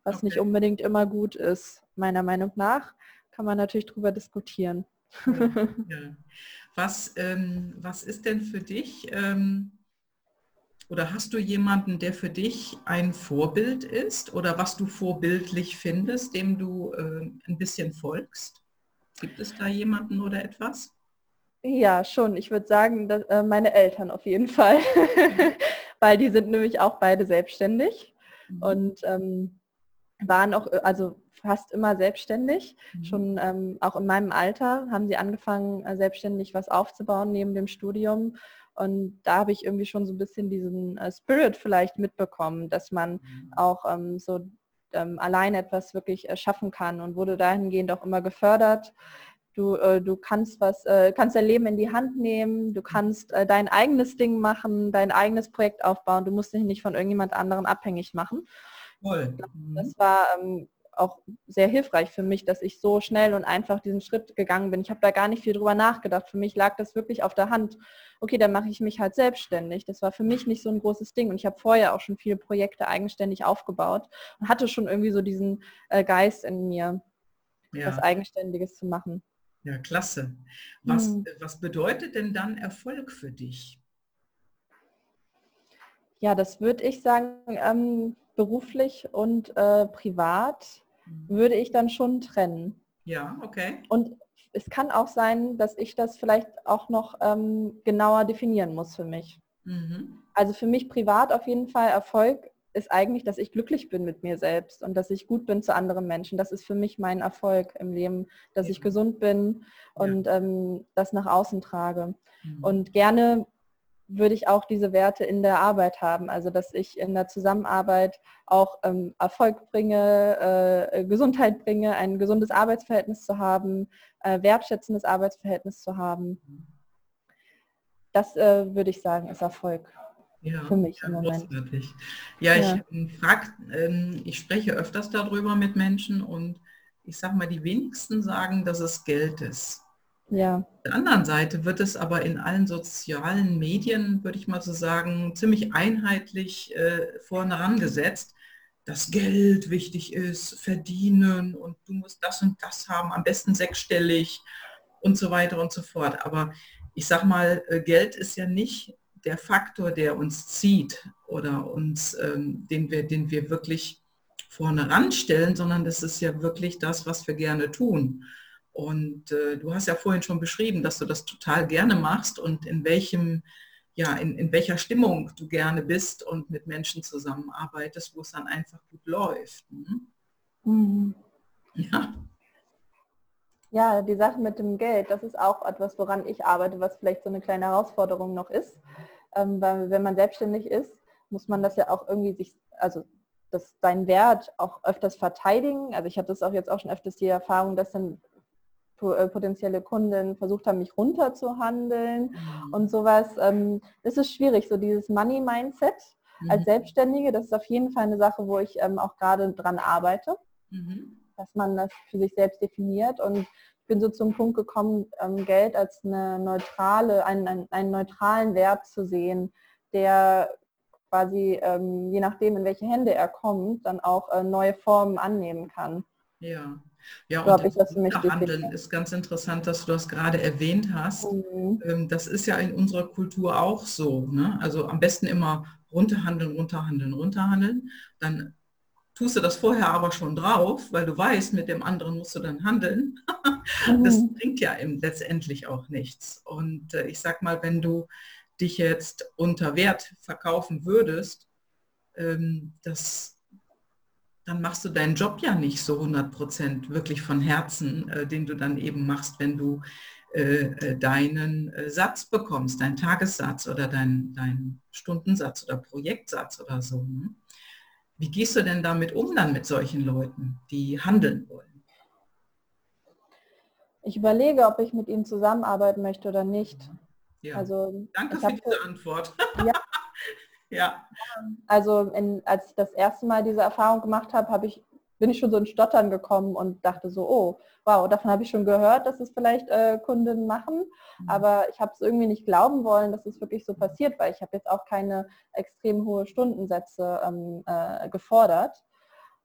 was okay. nicht unbedingt immer gut ist. Meiner Meinung nach kann man natürlich darüber diskutieren. Ja. Was, ähm, was ist denn für dich ähm, oder hast du jemanden, der für dich ein Vorbild ist oder was du vorbildlich findest, dem du äh, ein bisschen folgst? Gibt es da jemanden oder etwas? Ja, schon. Ich würde sagen, dass, äh, meine Eltern auf jeden Fall, weil die sind nämlich auch beide selbstständig mhm. und ähm, waren auch, äh, also fast immer selbstständig. Mhm. Schon ähm, auch in meinem Alter haben sie angefangen, äh, selbstständig was aufzubauen neben dem Studium. Und da habe ich irgendwie schon so ein bisschen diesen äh, Spirit vielleicht mitbekommen, dass man mhm. auch ähm, so ähm, allein etwas wirklich äh, schaffen kann und wurde dahingehend auch immer gefördert. Du, äh, du kannst was, äh, kannst dein Leben in die Hand nehmen, du kannst äh, dein eigenes Ding machen, dein eigenes Projekt aufbauen, du musst dich nicht von irgendjemand anderem abhängig machen. Das mhm. war ähm, auch sehr hilfreich für mich, dass ich so schnell und einfach diesen Schritt gegangen bin. Ich habe da gar nicht viel drüber nachgedacht. Für mich lag das wirklich auf der Hand. Okay, dann mache ich mich halt selbstständig. Das war für mich nicht so ein großes Ding. Und ich habe vorher auch schon viele Projekte eigenständig aufgebaut und hatte schon irgendwie so diesen äh, Geist in mir, ja. was Eigenständiges zu machen. Ja, klasse. Was, mhm. was bedeutet denn dann Erfolg für dich? Ja, das würde ich sagen, ähm, beruflich und äh, privat mhm. würde ich dann schon trennen. Ja, okay. Und es kann auch sein, dass ich das vielleicht auch noch ähm, genauer definieren muss für mich. Mhm. Also für mich privat auf jeden Fall Erfolg ist eigentlich, dass ich glücklich bin mit mir selbst und dass ich gut bin zu anderen Menschen. Das ist für mich mein Erfolg im Leben, dass ja. ich gesund bin und ja. ähm, das nach außen trage. Mhm. Und gerne würde ich auch diese Werte in der Arbeit haben, also dass ich in der Zusammenarbeit auch ähm, Erfolg bringe, äh, Gesundheit bringe, ein gesundes Arbeitsverhältnis zu haben, äh, wertschätzendes Arbeitsverhältnis zu haben. Mhm. Das äh, würde ich sagen, ist Erfolg ja, für mich im Moment. Großartig. Ja, ja. ich ähm, frag, ähm, ich spreche öfters darüber mit Menschen und ich sage mal, die wenigsten sagen, dass es Geld ist. Ja. Auf der anderen Seite wird es aber in allen sozialen Medien, würde ich mal so sagen, ziemlich einheitlich äh, vorne herangesetzt, dass Geld wichtig ist, verdienen und du musst das und das haben, am besten sechsstellig und so weiter und so fort. Aber ich sag mal, äh, Geld ist ja nicht der Faktor, der uns zieht oder uns, ähm, den, wir, den wir wirklich vorne ranstellen, sondern das ist ja wirklich das, was wir gerne tun. Und äh, du hast ja vorhin schon beschrieben, dass du das total gerne machst und in welchem, ja, in, in welcher Stimmung du gerne bist und mit Menschen zusammenarbeitest, wo es dann einfach gut läuft. Ne? Mhm. Ja. Ja, die Sache mit dem Geld, das ist auch etwas, woran ich arbeite, was vielleicht so eine kleine Herausforderung noch ist. Ähm, weil wenn man selbstständig ist, muss man das ja auch irgendwie sich, also das, seinen Wert auch öfters verteidigen. Also ich habe das auch jetzt auch schon öfters die Erfahrung, dass dann äh, potenzielle Kunden versucht haben, mich runterzuhandeln mhm. und sowas. Ähm, das ist schwierig, so dieses Money-Mindset mhm. als Selbstständige, das ist auf jeden Fall eine Sache, wo ich ähm, auch gerade dran arbeite, mhm. Dass man das für sich selbst definiert und ich bin so zum Punkt gekommen, ähm, Geld als eine neutrale, einen, einen, neutralen Wert zu sehen, der quasi, ähm, je nachdem, in welche Hände er kommt, dann auch äh, neue Formen annehmen kann. Ja, ja, und ich, das Handeln ist ganz interessant, dass du das gerade erwähnt hast. Mhm. Ähm, das ist ja in unserer Kultur auch so. Ne? Also am besten immer runterhandeln, runterhandeln, runterhandeln. Dann tust du das vorher aber schon drauf, weil du weißt, mit dem anderen musst du dann handeln. das mhm. bringt ja letztendlich auch nichts. Und äh, ich sag mal, wenn du dich jetzt unter Wert verkaufen würdest, ähm, das dann machst du deinen Job ja nicht so 100 Prozent wirklich von Herzen, äh, den du dann eben machst, wenn du äh, deinen Satz bekommst, deinen Tagessatz oder deinen dein Stundensatz oder Projektsatz oder so. Ne? Wie gehst du denn damit um dann mit solchen Leuten, die handeln wollen? Ich überlege, ob ich mit ihnen zusammenarbeiten möchte oder nicht. Ja. Also, Danke für diese Antwort. Ja, Ja. Also in, als ich das erste Mal diese Erfahrung gemacht habe, habe ich, bin ich schon so in Stottern gekommen und dachte so, oh, wow, davon habe ich schon gehört, dass es vielleicht äh, Kunden machen, mhm. aber ich habe es irgendwie nicht glauben wollen, dass es wirklich so passiert, weil ich habe jetzt auch keine extrem hohe Stundensätze ähm, äh, gefordert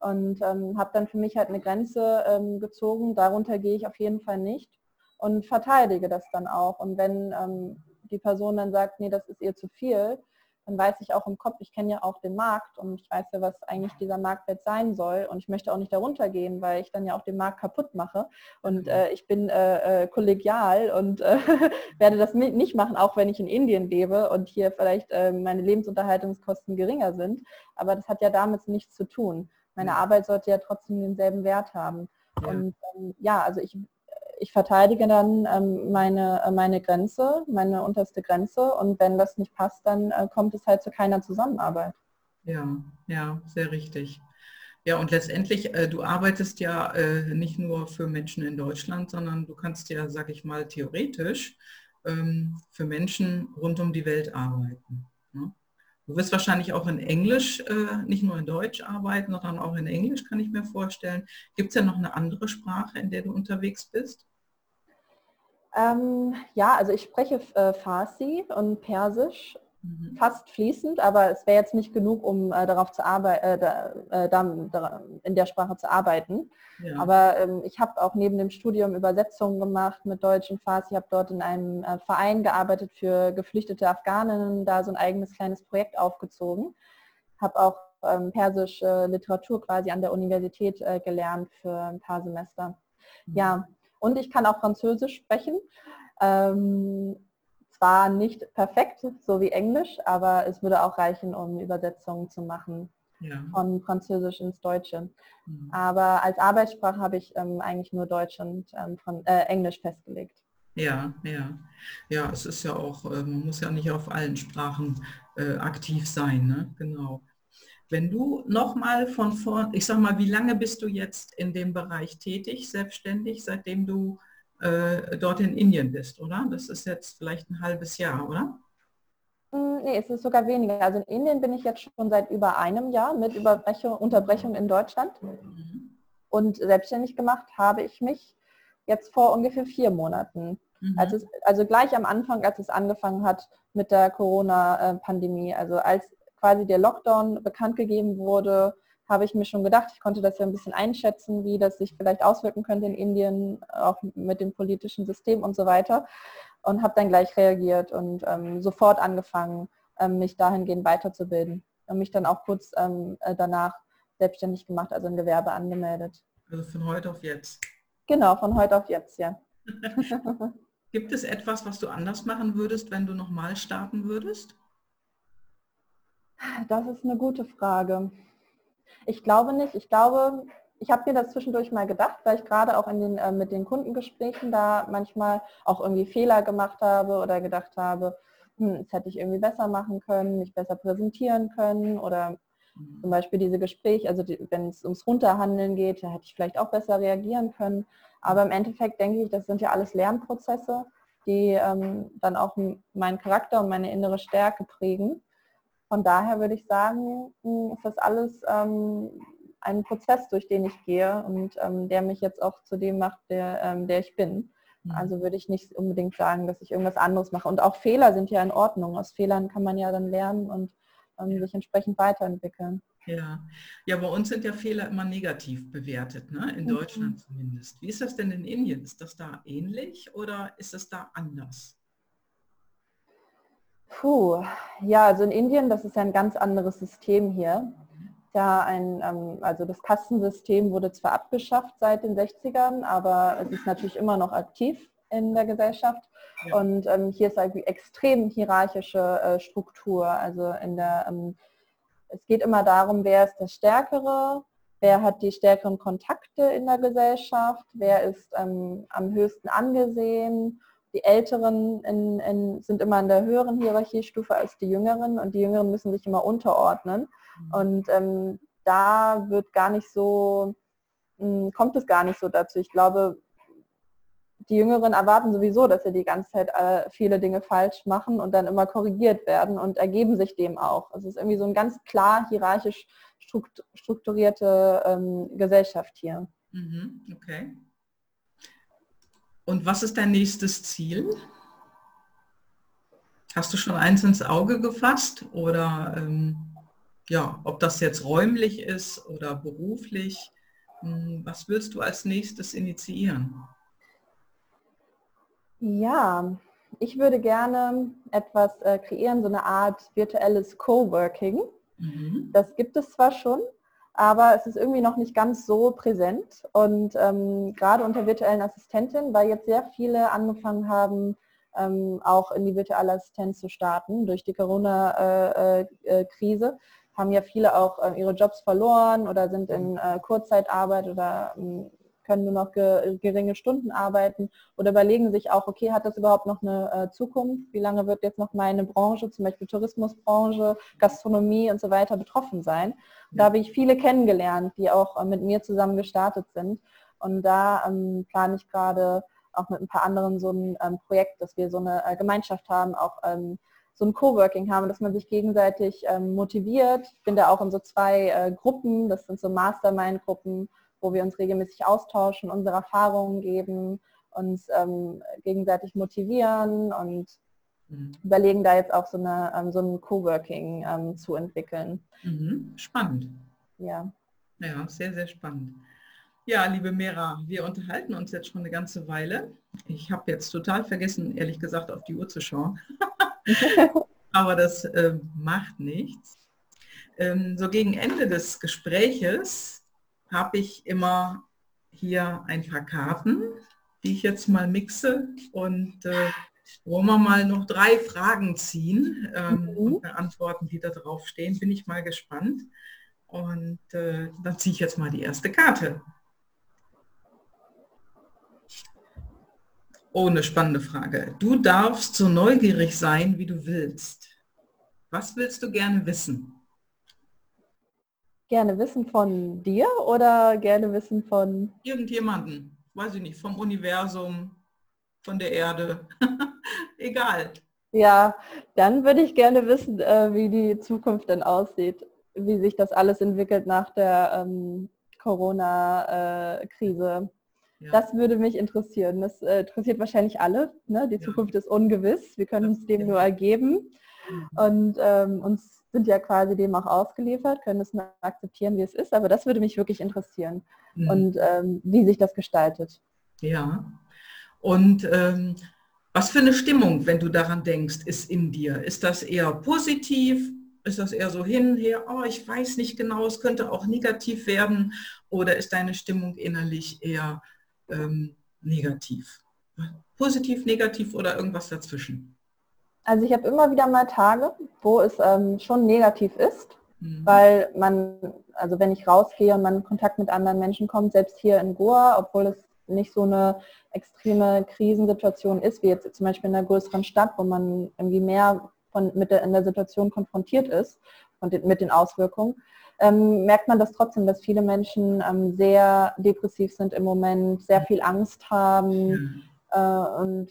und ähm, habe dann für mich halt eine Grenze ähm, gezogen, darunter gehe ich auf jeden Fall nicht und verteidige das dann auch. Und wenn ähm, die Person dann sagt, nee, das ist ihr zu viel, dann weiß ich auch im Kopf, ich kenne ja auch den Markt und ich weiß ja, was eigentlich dieser Marktwert sein soll und ich möchte auch nicht darunter gehen, weil ich dann ja auch den Markt kaputt mache und äh, ich bin äh, äh, kollegial und äh, werde das nicht machen, auch wenn ich in Indien lebe und hier vielleicht äh, meine Lebensunterhaltungskosten geringer sind, aber das hat ja damit nichts zu tun. Meine Arbeit sollte ja trotzdem denselben Wert haben. Ja. Und ähm, ja, also ich ich verteidige dann ähm, meine, äh, meine Grenze, meine unterste Grenze und wenn das nicht passt, dann äh, kommt es halt zu keiner Zusammenarbeit. Ja, ja, sehr richtig. Ja, und letztendlich, äh, du arbeitest ja äh, nicht nur für Menschen in Deutschland, sondern du kannst ja, sag ich mal, theoretisch ähm, für Menschen rund um die Welt arbeiten. Ne? Du wirst wahrscheinlich auch in Englisch, äh, nicht nur in Deutsch arbeiten, sondern auch in Englisch, kann ich mir vorstellen. Gibt es ja noch eine andere Sprache, in der du unterwegs bist? Ähm, ja, also ich spreche äh, Farsi und Persisch mhm. fast fließend, aber es wäre jetzt nicht genug, um äh, darauf zu arbeiten, äh, da, äh, da, in der Sprache zu arbeiten. Ja. Aber ähm, ich habe auch neben dem Studium Übersetzungen gemacht mit Deutsch und Farsi. Ich habe dort in einem äh, Verein gearbeitet für geflüchtete Afghaninnen, da so ein eigenes kleines Projekt aufgezogen. Habe auch ähm, persische Literatur quasi an der Universität äh, gelernt für ein paar Semester. Mhm. Ja, und ich kann auch Französisch sprechen. Ähm, zwar nicht perfekt, so wie Englisch, aber es würde auch reichen, um Übersetzungen zu machen ja. von Französisch ins Deutsche. Mhm. Aber als Arbeitssprache habe ich ähm, eigentlich nur Deutsch und ähm, von, äh, Englisch festgelegt. Ja, ja. Ja, es ist ja auch, äh, man muss ja nicht auf allen Sprachen äh, aktiv sein, ne? Genau. Wenn du nochmal von vor, ich sag mal, wie lange bist du jetzt in dem Bereich tätig, selbstständig, seitdem du äh, dort in Indien bist, oder? Das ist jetzt vielleicht ein halbes Jahr, oder? Hm, nee, es ist sogar weniger. Also in Indien bin ich jetzt schon seit über einem Jahr mit Unterbrechung in Deutschland. Mhm. Und selbstständig gemacht habe ich mich jetzt vor ungefähr vier Monaten. Mhm. Als es, also gleich am Anfang, als es angefangen hat mit der Corona-Pandemie, also als quasi der Lockdown bekannt gegeben wurde, habe ich mir schon gedacht, ich konnte das ja ein bisschen einschätzen, wie das sich vielleicht auswirken könnte in Indien, auch mit dem politischen System und so weiter. Und habe dann gleich reagiert und ähm, sofort angefangen, ähm, mich dahingehend weiterzubilden. Und mich dann auch kurz ähm, äh, danach selbstständig gemacht, also ein Gewerbe angemeldet. Also von heute auf jetzt. Genau, von heute auf jetzt, ja. Gibt es etwas, was du anders machen würdest, wenn du nochmal starten würdest? Das ist eine gute Frage. Ich glaube nicht. Ich glaube, ich habe mir das zwischendurch mal gedacht, weil ich gerade auch in den, äh, mit den Kundengesprächen da manchmal auch irgendwie Fehler gemacht habe oder gedacht habe, hm, das hätte ich irgendwie besser machen können, mich besser präsentieren können oder mhm. zum Beispiel diese Gespräche, also die, wenn es ums Runterhandeln geht, da hätte ich vielleicht auch besser reagieren können. Aber im Endeffekt denke ich, das sind ja alles Lernprozesse, die ähm, dann auch meinen Charakter und meine innere Stärke prägen. Von daher würde ich sagen, hm, ist das alles ähm, ein Prozess, durch den ich gehe und ähm, der mich jetzt auch zu dem macht, der, ähm, der ich bin. Mhm. Also würde ich nicht unbedingt sagen, dass ich irgendwas anderes mache. Und auch Fehler sind ja in Ordnung. Aus Fehlern kann man ja dann lernen und ähm, sich entsprechend weiterentwickeln. Ja. ja, bei uns sind ja Fehler immer negativ bewertet, ne? in mhm. Deutschland zumindest. Wie ist das denn in Indien? Ist das da ähnlich oder ist es da anders? Puh, ja, also in Indien, das ist ja ein ganz anderes System hier. Ja, ein, ähm, also das Kastensystem wurde zwar abgeschafft seit den 60ern, aber es ist natürlich immer noch aktiv in der Gesellschaft. Ja. Und ähm, hier ist eine extrem hierarchische äh, Struktur. Also in der, ähm, es geht immer darum, wer ist der Stärkere, wer hat die stärkeren Kontakte in der Gesellschaft, wer ist ähm, am höchsten angesehen die Älteren in, in, sind immer in der höheren Hierarchiestufe als die Jüngeren und die Jüngeren müssen sich immer unterordnen. Mhm. Und ähm, da wird gar nicht so, mh, hm, kommt es gar nicht so dazu. Ich glaube, die Jüngeren erwarten sowieso, dass sie die ganze Zeit äh, viele Dinge falsch machen und dann immer korrigiert werden und ergeben sich dem auch. Also es ist irgendwie so eine ganz klar hierarchisch strukturierte ähm, Gesellschaft hier. Mhm, okay. Und was ist dein nächstes Ziel? Hast du schon eins ins Auge gefasst oder ähm, ja, ob das jetzt räumlich ist oder beruflich? Hm, was willst du als nächstes initiieren? Ja, ich würde gerne etwas äh, kreieren, so eine Art virtuelles Coworking. Mhm. Das gibt es zwar schon, aber es ist irgendwie noch nicht ganz so präsent. Und ähm, gerade unter virtuellen Assistentinnen, weil jetzt sehr viele angefangen haben, ähm, auch in die virtuelle Assistenz zu starten durch die Corona-Krise, äh, äh, haben ja viele auch äh, ihre Jobs verloren oder sind in äh, Kurzzeitarbeit oder ähm, können nur noch ge geringe Stunden arbeiten oder überlegen sich auch, okay, hat das überhaupt noch eine äh, Zukunft? Wie lange wird jetzt noch meine Branche, zum Beispiel Tourismusbranche, Gastronomie und so weiter betroffen sein? Da habe ich viele kennengelernt, die auch äh, mit mir zusammen gestartet sind. Und da ähm, plane ich gerade auch mit ein paar anderen so ein ähm, Projekt, dass wir so eine äh, Gemeinschaft haben, auch ähm, so ein Coworking haben, dass man sich gegenseitig ähm, motiviert. Ich bin da auch in so zwei äh, Gruppen, das sind so Mastermind-Gruppen, wo wir uns regelmäßig austauschen, unsere Erfahrungen geben, uns ähm, gegenseitig motivieren und mhm. überlegen da jetzt auch so, eine, ähm, so ein Coworking ähm, zu entwickeln. Mhm. Spannend. Ja. Ja, sehr, sehr spannend. Ja, liebe Mera, wir unterhalten uns jetzt schon eine ganze Weile. Ich habe jetzt total vergessen, ehrlich gesagt, auf die Uhr zu schauen. Aber das äh, macht nichts. Ähm, so gegen Ende des Gespräches habe ich immer hier ein paar Karten, die ich jetzt mal mixe und äh, wollen wir mal noch drei Fragen ziehen ähm, mhm. und Antworten, die da drauf stehen. Bin ich mal gespannt. Und äh, dann ziehe ich jetzt mal die erste Karte. Oh, eine spannende Frage. Du darfst so neugierig sein, wie du willst. Was willst du gerne wissen? Gerne wissen von dir oder gerne wissen von... Irgendjemanden, weiß ich nicht, vom Universum, von der Erde. Egal. Ja, dann würde ich gerne wissen, äh, wie die Zukunft denn aussieht, wie sich das alles entwickelt nach der ähm, Corona-Krise. Ja. Das würde mich interessieren. Das äh, interessiert wahrscheinlich alle. Ne? Die Zukunft ist ungewiss. Wir können uns dem nur ergeben. Mhm. Und ähm, uns sind ja quasi dem auch ausgeliefert, können es nur akzeptieren, wie es ist. Aber das würde mich wirklich interessieren. Mhm. Und ähm, wie sich das gestaltet. Ja. Und ähm, was für eine Stimmung, wenn du daran denkst, ist in dir? Ist das eher positiv? Ist das eher so hin, her, oh, ich weiß nicht genau, es könnte auch negativ werden? Oder ist deine Stimmung innerlich eher ähm, negativ? Positiv, negativ oder irgendwas dazwischen? Also ich habe immer wieder mal Tage, wo es ähm, schon negativ ist, mhm. weil man, also wenn ich rausgehe und man in Kontakt mit anderen Menschen kommt, selbst hier in Goa, obwohl es nicht so eine extreme Krisensituation ist, wie jetzt zum Beispiel in einer größeren Stadt, wo man irgendwie mehr von, mit der, in der Situation konfrontiert ist und mit den Auswirkungen, ähm, merkt man das trotzdem, dass viele Menschen ähm, sehr depressiv sind im Moment, sehr viel Angst haben äh, und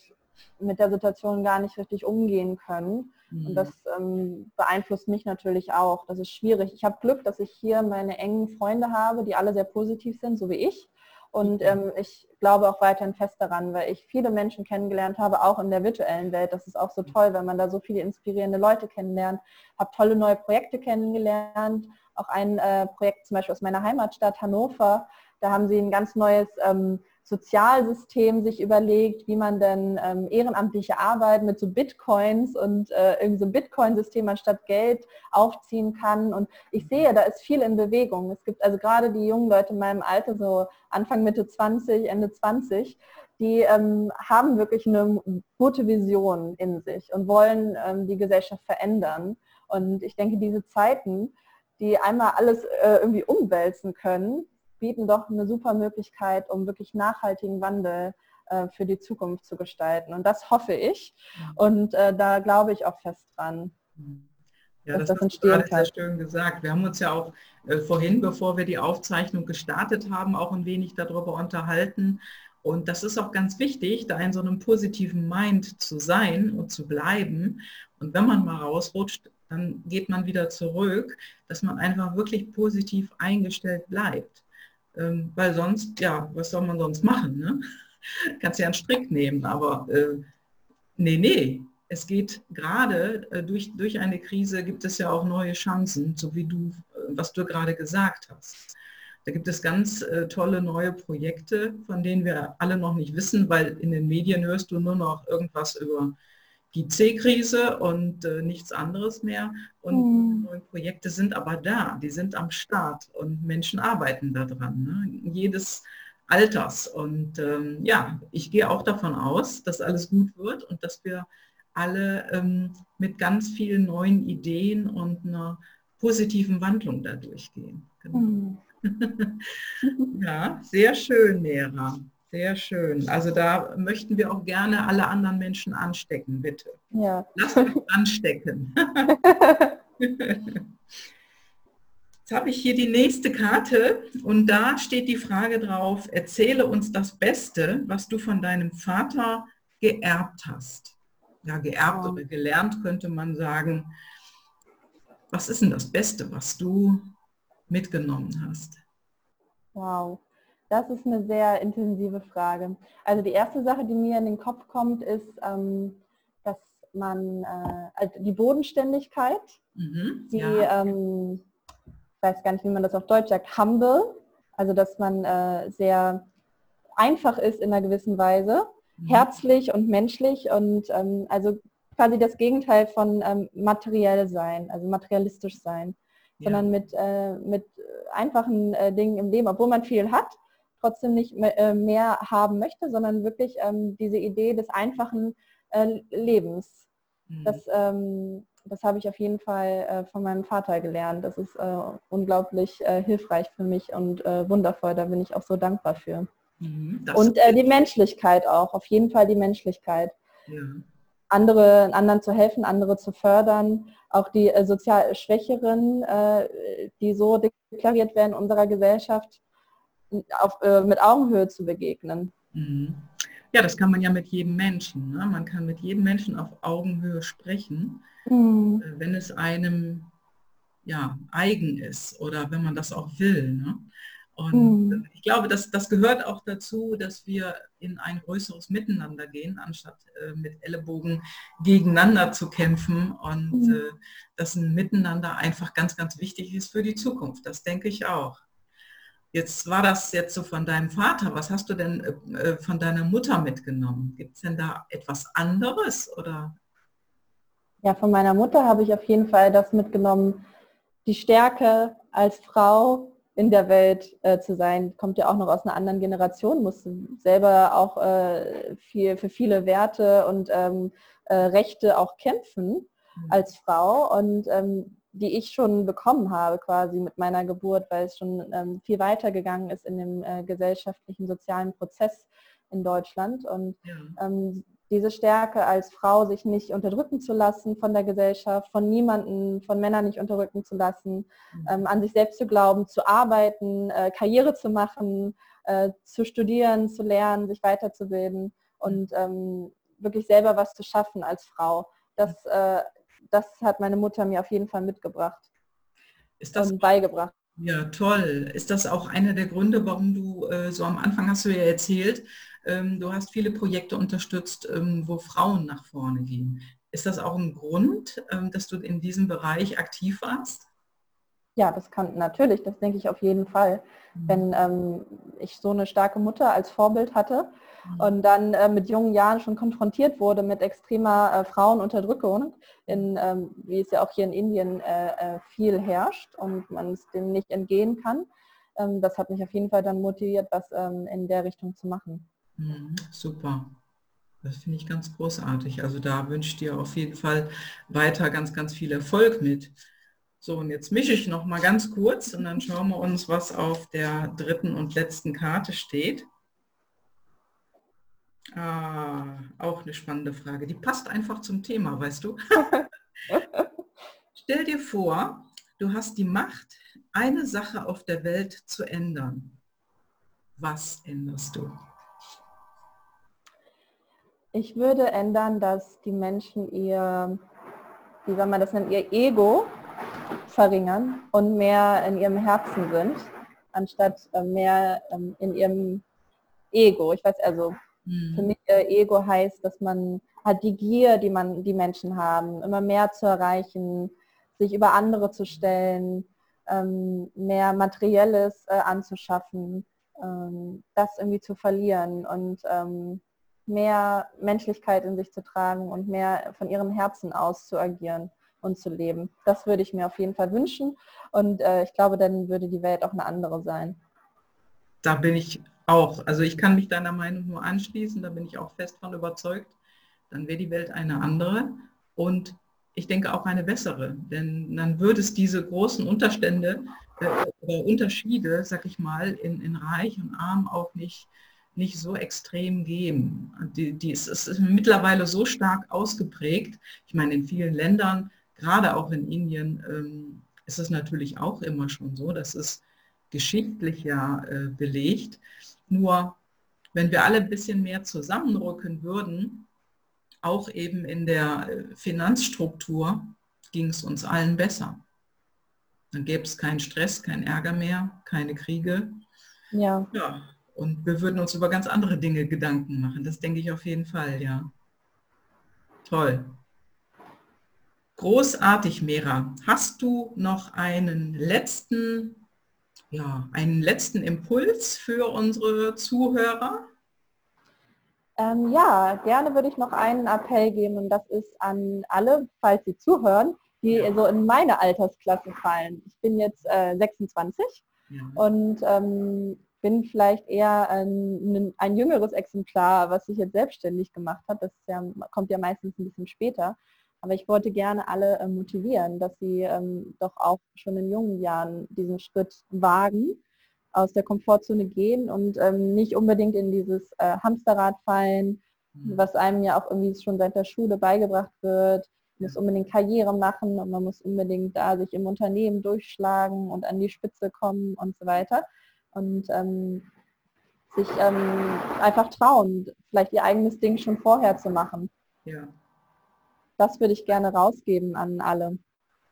mit der Situation gar nicht richtig umgehen können. Mhm. Und das ähm, beeinflusst mich natürlich auch. Das ist schwierig. Ich habe Glück, dass ich hier meine engen Freunde habe, die alle sehr positiv sind, so wie ich. Und mhm. ähm, ich glaube auch weiterhin fest daran, weil ich viele Menschen kennengelernt habe, auch in der virtuellen Welt. Das ist auch so toll, wenn man da so viele inspirierende Leute kennenlernt. Habe tolle neue Projekte kennengelernt. Auch ein äh, Projekt zum Beispiel aus meiner Heimatstadt Hannover. Da haben sie ein ganz neues ähm, Sozialsystem sich überlegt, wie man denn ähm, ehrenamtliche Arbeit mit so Bitcoins und äh, irgendwie so Bitcoin-System anstatt Geld aufziehen kann. Und ich sehe, da ist viel in Bewegung. Es gibt also gerade die jungen Leute in meinem Alter, so Anfang, Mitte 20, Ende 20, die ähm, haben wirklich eine gute Vision in sich und wollen ähm, die Gesellschaft verändern. Und ich denke, diese Zeiten, die einmal alles äh, irgendwie umwälzen können, bieten doch eine super Möglichkeit, um wirklich nachhaltigen Wandel äh, für die Zukunft zu gestalten. Und das hoffe ich. Und äh, da glaube ich auch fest dran. Ja, das, das hast du gerade sehr schön gesagt. Wir haben uns ja auch äh, vorhin, bevor wir die Aufzeichnung gestartet haben, auch ein wenig darüber unterhalten. Und das ist auch ganz wichtig, da in so einem positiven Mind zu sein und zu bleiben. Und wenn man mal rausrutscht, dann geht man wieder zurück, dass man einfach wirklich positiv eingestellt bleibt. Ähm, weil sonst, ja, was soll man sonst machen? Ne? Kannst ja einen Strick nehmen, aber äh, nee, nee. Es geht gerade äh, durch, durch eine Krise gibt es ja auch neue Chancen, so wie du, äh, was du gerade gesagt hast. Da gibt es ganz äh, tolle neue Projekte, von denen wir alle noch nicht wissen, weil in den Medien hörst du nur noch irgendwas über die C-Krise und äh, nichts anderes mehr. Und mhm. neue Projekte sind aber da, die sind am Start und Menschen arbeiten daran, ne? jedes Alters. Und ähm, ja, ich gehe auch davon aus, dass alles gut wird und dass wir alle ähm, mit ganz vielen neuen Ideen und einer positiven Wandlung da durchgehen. Genau. Mhm. ja, sehr schön, Nera. Sehr schön. Also da möchten wir auch gerne alle anderen Menschen anstecken, bitte. Ja. Lass uns anstecken. Jetzt habe ich hier die nächste Karte und da steht die Frage drauf, erzähle uns das Beste, was du von deinem Vater geerbt hast. Ja, geerbt wow. oder gelernt könnte man sagen. Was ist denn das Beste, was du mitgenommen hast? Wow. Das ist eine sehr intensive Frage. Also die erste Sache, die mir in den Kopf kommt, ist, ähm, dass man äh, also die Bodenständigkeit, mhm, die, ja. ähm, ich weiß gar nicht, wie man das auf Deutsch sagt, humble, also dass man äh, sehr einfach ist in einer gewissen Weise, mhm. herzlich und menschlich und ähm, also quasi das Gegenteil von ähm, materiell sein, also materialistisch sein, ja. sondern mit, äh, mit einfachen äh, Dingen im Leben, obwohl man viel hat, trotzdem nicht äh, mehr, haben möchte, sondern wirklich ähm, diese Idee des einfachen äh, Lebens. Mhm. Das, ähm, das habe ich auf jeden Fall äh, von meinem Vater gelernt. Das ist äh, unglaublich äh, hilfreich für mich und äh, wundervoll. Da bin ich auch so dankbar für. Mhm, und die Menschlichkeit auch, auf jeden Fall die Menschlichkeit. Ja. Andere, anderen zu helfen, andere zu fördern, auch die sozial Schwächeren, die so deklariert werden in unserer Gesellschaft, auf, äh, mit Augenhöhe zu begegnen. Mhm. Ja, das kann man ja mit jedem Menschen. Ne? Man kann mit jedem Menschen auf Augenhöhe sprechen, mhm. äh, wenn es einem ja, eigen ist oder wenn man das auch will. Ne? Und mhm. ich glaube, dass das gehört auch dazu, dass wir in ein größeres Miteinander gehen, anstatt äh, mit Ellenbogen gegeneinander zu kämpfen. Und mhm. äh, dass ein Miteinander einfach ganz, ganz wichtig ist für die Zukunft. Das denke ich auch. Jetzt war das jetzt so von deinem Vater. Was hast du denn äh, äh von deiner Mutter mitgenommen? Gibt es denn da etwas anderes oder? Ja, von meiner Mutter habe ich auf jeden Fall das mitgenommen, die Stärke als Frau in der Welt äh, zu sein, kommt ja auch noch aus einer anderen Generation, muss selber auch äh, viel, für viele Werte und ähm, äh, Rechte auch kämpfen mhm. als Frau und ähm, die ich schon bekommen habe quasi mit meiner Geburt, weil es schon ähm, viel weiter gegangen ist in dem äh, gesellschaftlichen, sozialen Prozess in Deutschland. Und ja. Ähm, diese Stärke als Frau, sich nicht unterdrücken zu lassen von der Gesellschaft, von niemanden, von Männern nicht unterdrücken zu lassen, mhm. ähm, an sich selbst zu glauben, zu arbeiten, äh, Karriere zu machen, äh, zu studieren, zu lernen, sich weiterzubilden und ähm, wirklich selber was zu schaffen als Frau. Das, äh, das hat meine Mutter mir auf jeden Fall mitgebracht ist das und beigebracht. Ja, toll. Ist das auch einer der Gründe, warum du äh, so am Anfang hast du ja erzählt, ähm, du hast viele Projekte unterstützt, ähm, wo Frauen nach vorne gehen. Ist das auch ein Grund, ähm, dass du in diesem Bereich aktiv warst? Ja, das kann natürlich, das denke ich auf jeden Fall. Mhm. Wenn ähm, ich so eine starke Mutter als Vorbild hatte. Und dann äh, mit jungen Jahren schon konfrontiert wurde mit extremer äh, Frauenunterdrückung, in, ähm, wie es ja auch hier in Indien äh, äh viel herrscht und man es dem nicht entgehen kann, ähm, das hat mich auf jeden Fall dann motiviert, was ähm, in der Richtung zu machen. Mhm, super. Das finde ich ganz großartig. Also da wünsche ich dir auf jeden Fall weiter ganz, ganz viel Erfolg mit. So, und jetzt mische ich noch mal ganz kurz und dann schauen wir uns, was auf der dritten und letzten Karte steht. Ah, auch eine spannende Frage. Die passt einfach zum Thema, weißt du? Stell dir vor, du hast die Macht, eine Sache auf der Welt zu ändern. Was änderst du? Ich würde ändern, dass die Menschen ihr, wie soll man das nennen, ihr Ego verringern und mehr in ihrem Herzen sind, anstatt äh, mehr ähm, in ihrem Ego. Ich weiß also, mhm. für mich äh, Ego heißt, dass man hat die Gier, die man, die Menschen haben, immer mehr zu erreichen, sich über andere zu stellen, ähm, mehr Materielles äh, anzuschaffen, ähm, das irgendwie zu verlieren und mehr Menschlichkeit in sich zu tragen und mehr von ihrem Herzen aus zu agieren und zu leben. Das würde ich mir auf jeden Fall wünschen und äh, ich glaube, dann würde die Welt auch eine andere sein. Da bin ich auch, also ich kann mich deiner Meinung nur anschließen, da bin ich auch fest von überzeugt. Dann wäre die Welt eine andere und ich denke auch eine bessere, denn dann würde es diese großen Unterstände äh, oder Unterschiede, sag ich mal, in, in Reich und Arm auch nicht nicht so extrem geben. Die, die, es ist mittlerweile so stark ausgeprägt. Ich meine, in vielen Ländern, gerade auch in Indien, ähm, ist es natürlich auch immer schon so. Das ist geschichtlich ja äh, belegt. Nur wenn wir alle ein bisschen mehr zusammenrücken würden, auch eben in der äh, Finanzstruktur, ging es uns allen besser. Dann gäbe es keinen Stress, keinen Ärger mehr, keine Kriege. Ja. ja. Und wir würden uns über ganz andere Dinge Gedanken machen. Das denke ich auf jeden Fall, ja. Toll. Großartig, Mera. Hast du noch einen letzten, ja, einen letzten Impuls für unsere Zuhörer? Ähm, ja, gerne würde ich noch einen Appell geben und das ist an alle, falls Sie zuhören, die ja. so in meine Altersklasse fallen. Ich bin jetzt äh, 26 ja. und ähm, bin vielleicht eher ein, ein, jüngeres Exemplar, was sich jetzt selbstständig gemacht hat. Das ja, kommt ja meistens ein bisschen später. Aber ich wollte gerne alle äh, motivieren, dass sie ähm, doch auch schon in jungen Jahren diesen Schritt wagen, aus der Komfortzone gehen und ähm, nicht unbedingt in dieses äh, Hamsterrad fallen, mhm. was einem ja auch irgendwie schon seit der Schule beigebracht wird. Man muss unbedingt Karriere machen und man muss unbedingt da sich im Unternehmen durchschlagen und an die Spitze kommen und so weiter und ähm, sich ähm, einfach trauen, vielleicht ihr eigenes Ding schon vorher zu machen. Ja. Das würde ich gerne rausgeben an alle.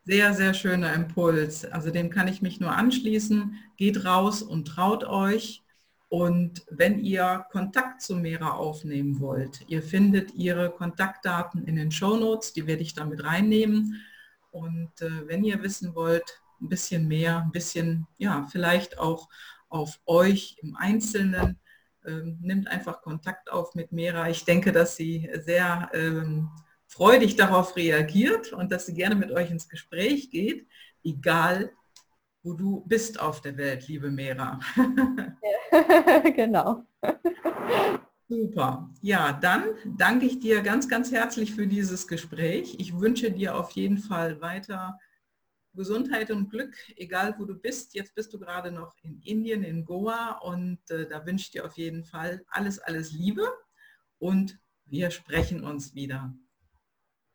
sehr, sehr schöner Impuls. Also dem kann ich mich nur anschließen. Geht raus und traut euch. Und wenn ihr Kontakt zu Mera aufnehmen wollt, ihr findet ihre Kontaktdaten in den Show Notes, die werde ich damit reinnehmen. Und äh, wenn ihr wissen wollt, ein bisschen mehr, ein bisschen, ja, vielleicht auch auf euch im Einzelnen, ähm, nimmt einfach Kontakt auf mit Mera. Ich denke, dass sie sehr ähm, freudig darauf reagiert und dass sie gerne mit euch ins Gespräch geht, egal wo du bist auf der Welt, liebe Mera. genau. Super. Ja, dann danke ich dir ganz, ganz herzlich für dieses Gespräch. Ich wünsche dir auf jeden Fall weiter Gesundheit und Glück, egal wo du bist. Jetzt bist du gerade noch in Indien, in Goa und äh, da wünsche ich dir auf jeden Fall alles, alles Liebe und wir sprechen uns wieder.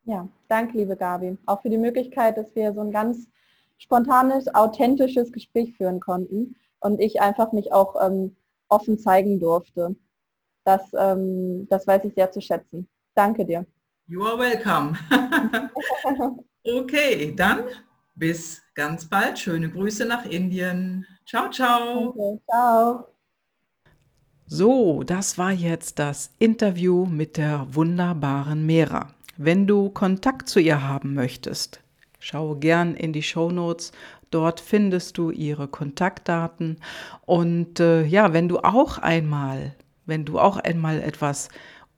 Ja, danke, liebe Gabi. Auch für die Möglichkeit, dass wir so ein ganz spontanes, authentisches Gespräch führen konnten und ich einfach mich auch ähm, offen zeigen durfte. Das, ähm, das weiß ich sehr zu schätzen. Danke dir. You are welcome. okay, dann bis ganz bald. Schöne Grüße nach Indien. Ciao, ciao. Okay, ciao. So, das war jetzt das Interview mit der wunderbaren Mera. Wenn du Kontakt zu ihr haben möchtest, schau gern in die Show Notes. Dort findest du ihre Kontaktdaten. Und äh, ja, wenn du auch einmal, wenn du auch einmal etwas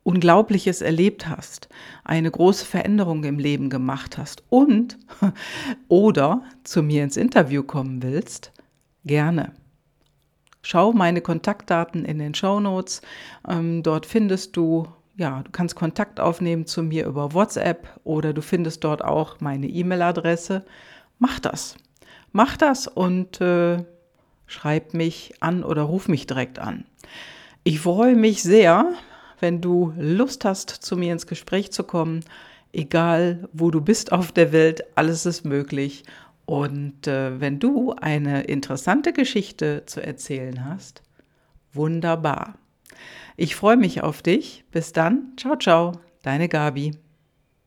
Unglaubliches erlebt hast, eine große Veränderung im Leben gemacht hast und oder zu mir ins Interview kommen willst, gerne. Schau meine Kontaktdaten in den Show Notes. Ähm, dort findest du, ja, du kannst Kontakt aufnehmen zu mir über WhatsApp oder du findest dort auch meine E-Mail-Adresse. Mach das. Mach das und äh, schreib mich an oder ruf mich direkt an. Ich freue mich sehr, wenn du Lust hast, zu mir ins Gespräch zu kommen. Egal, wo du bist auf der Welt, alles ist möglich. Und äh, wenn du eine interessante Geschichte zu erzählen hast, wunderbar. Ich freue mich auf dich. Bis dann. Ciao, ciao. Deine Gabi.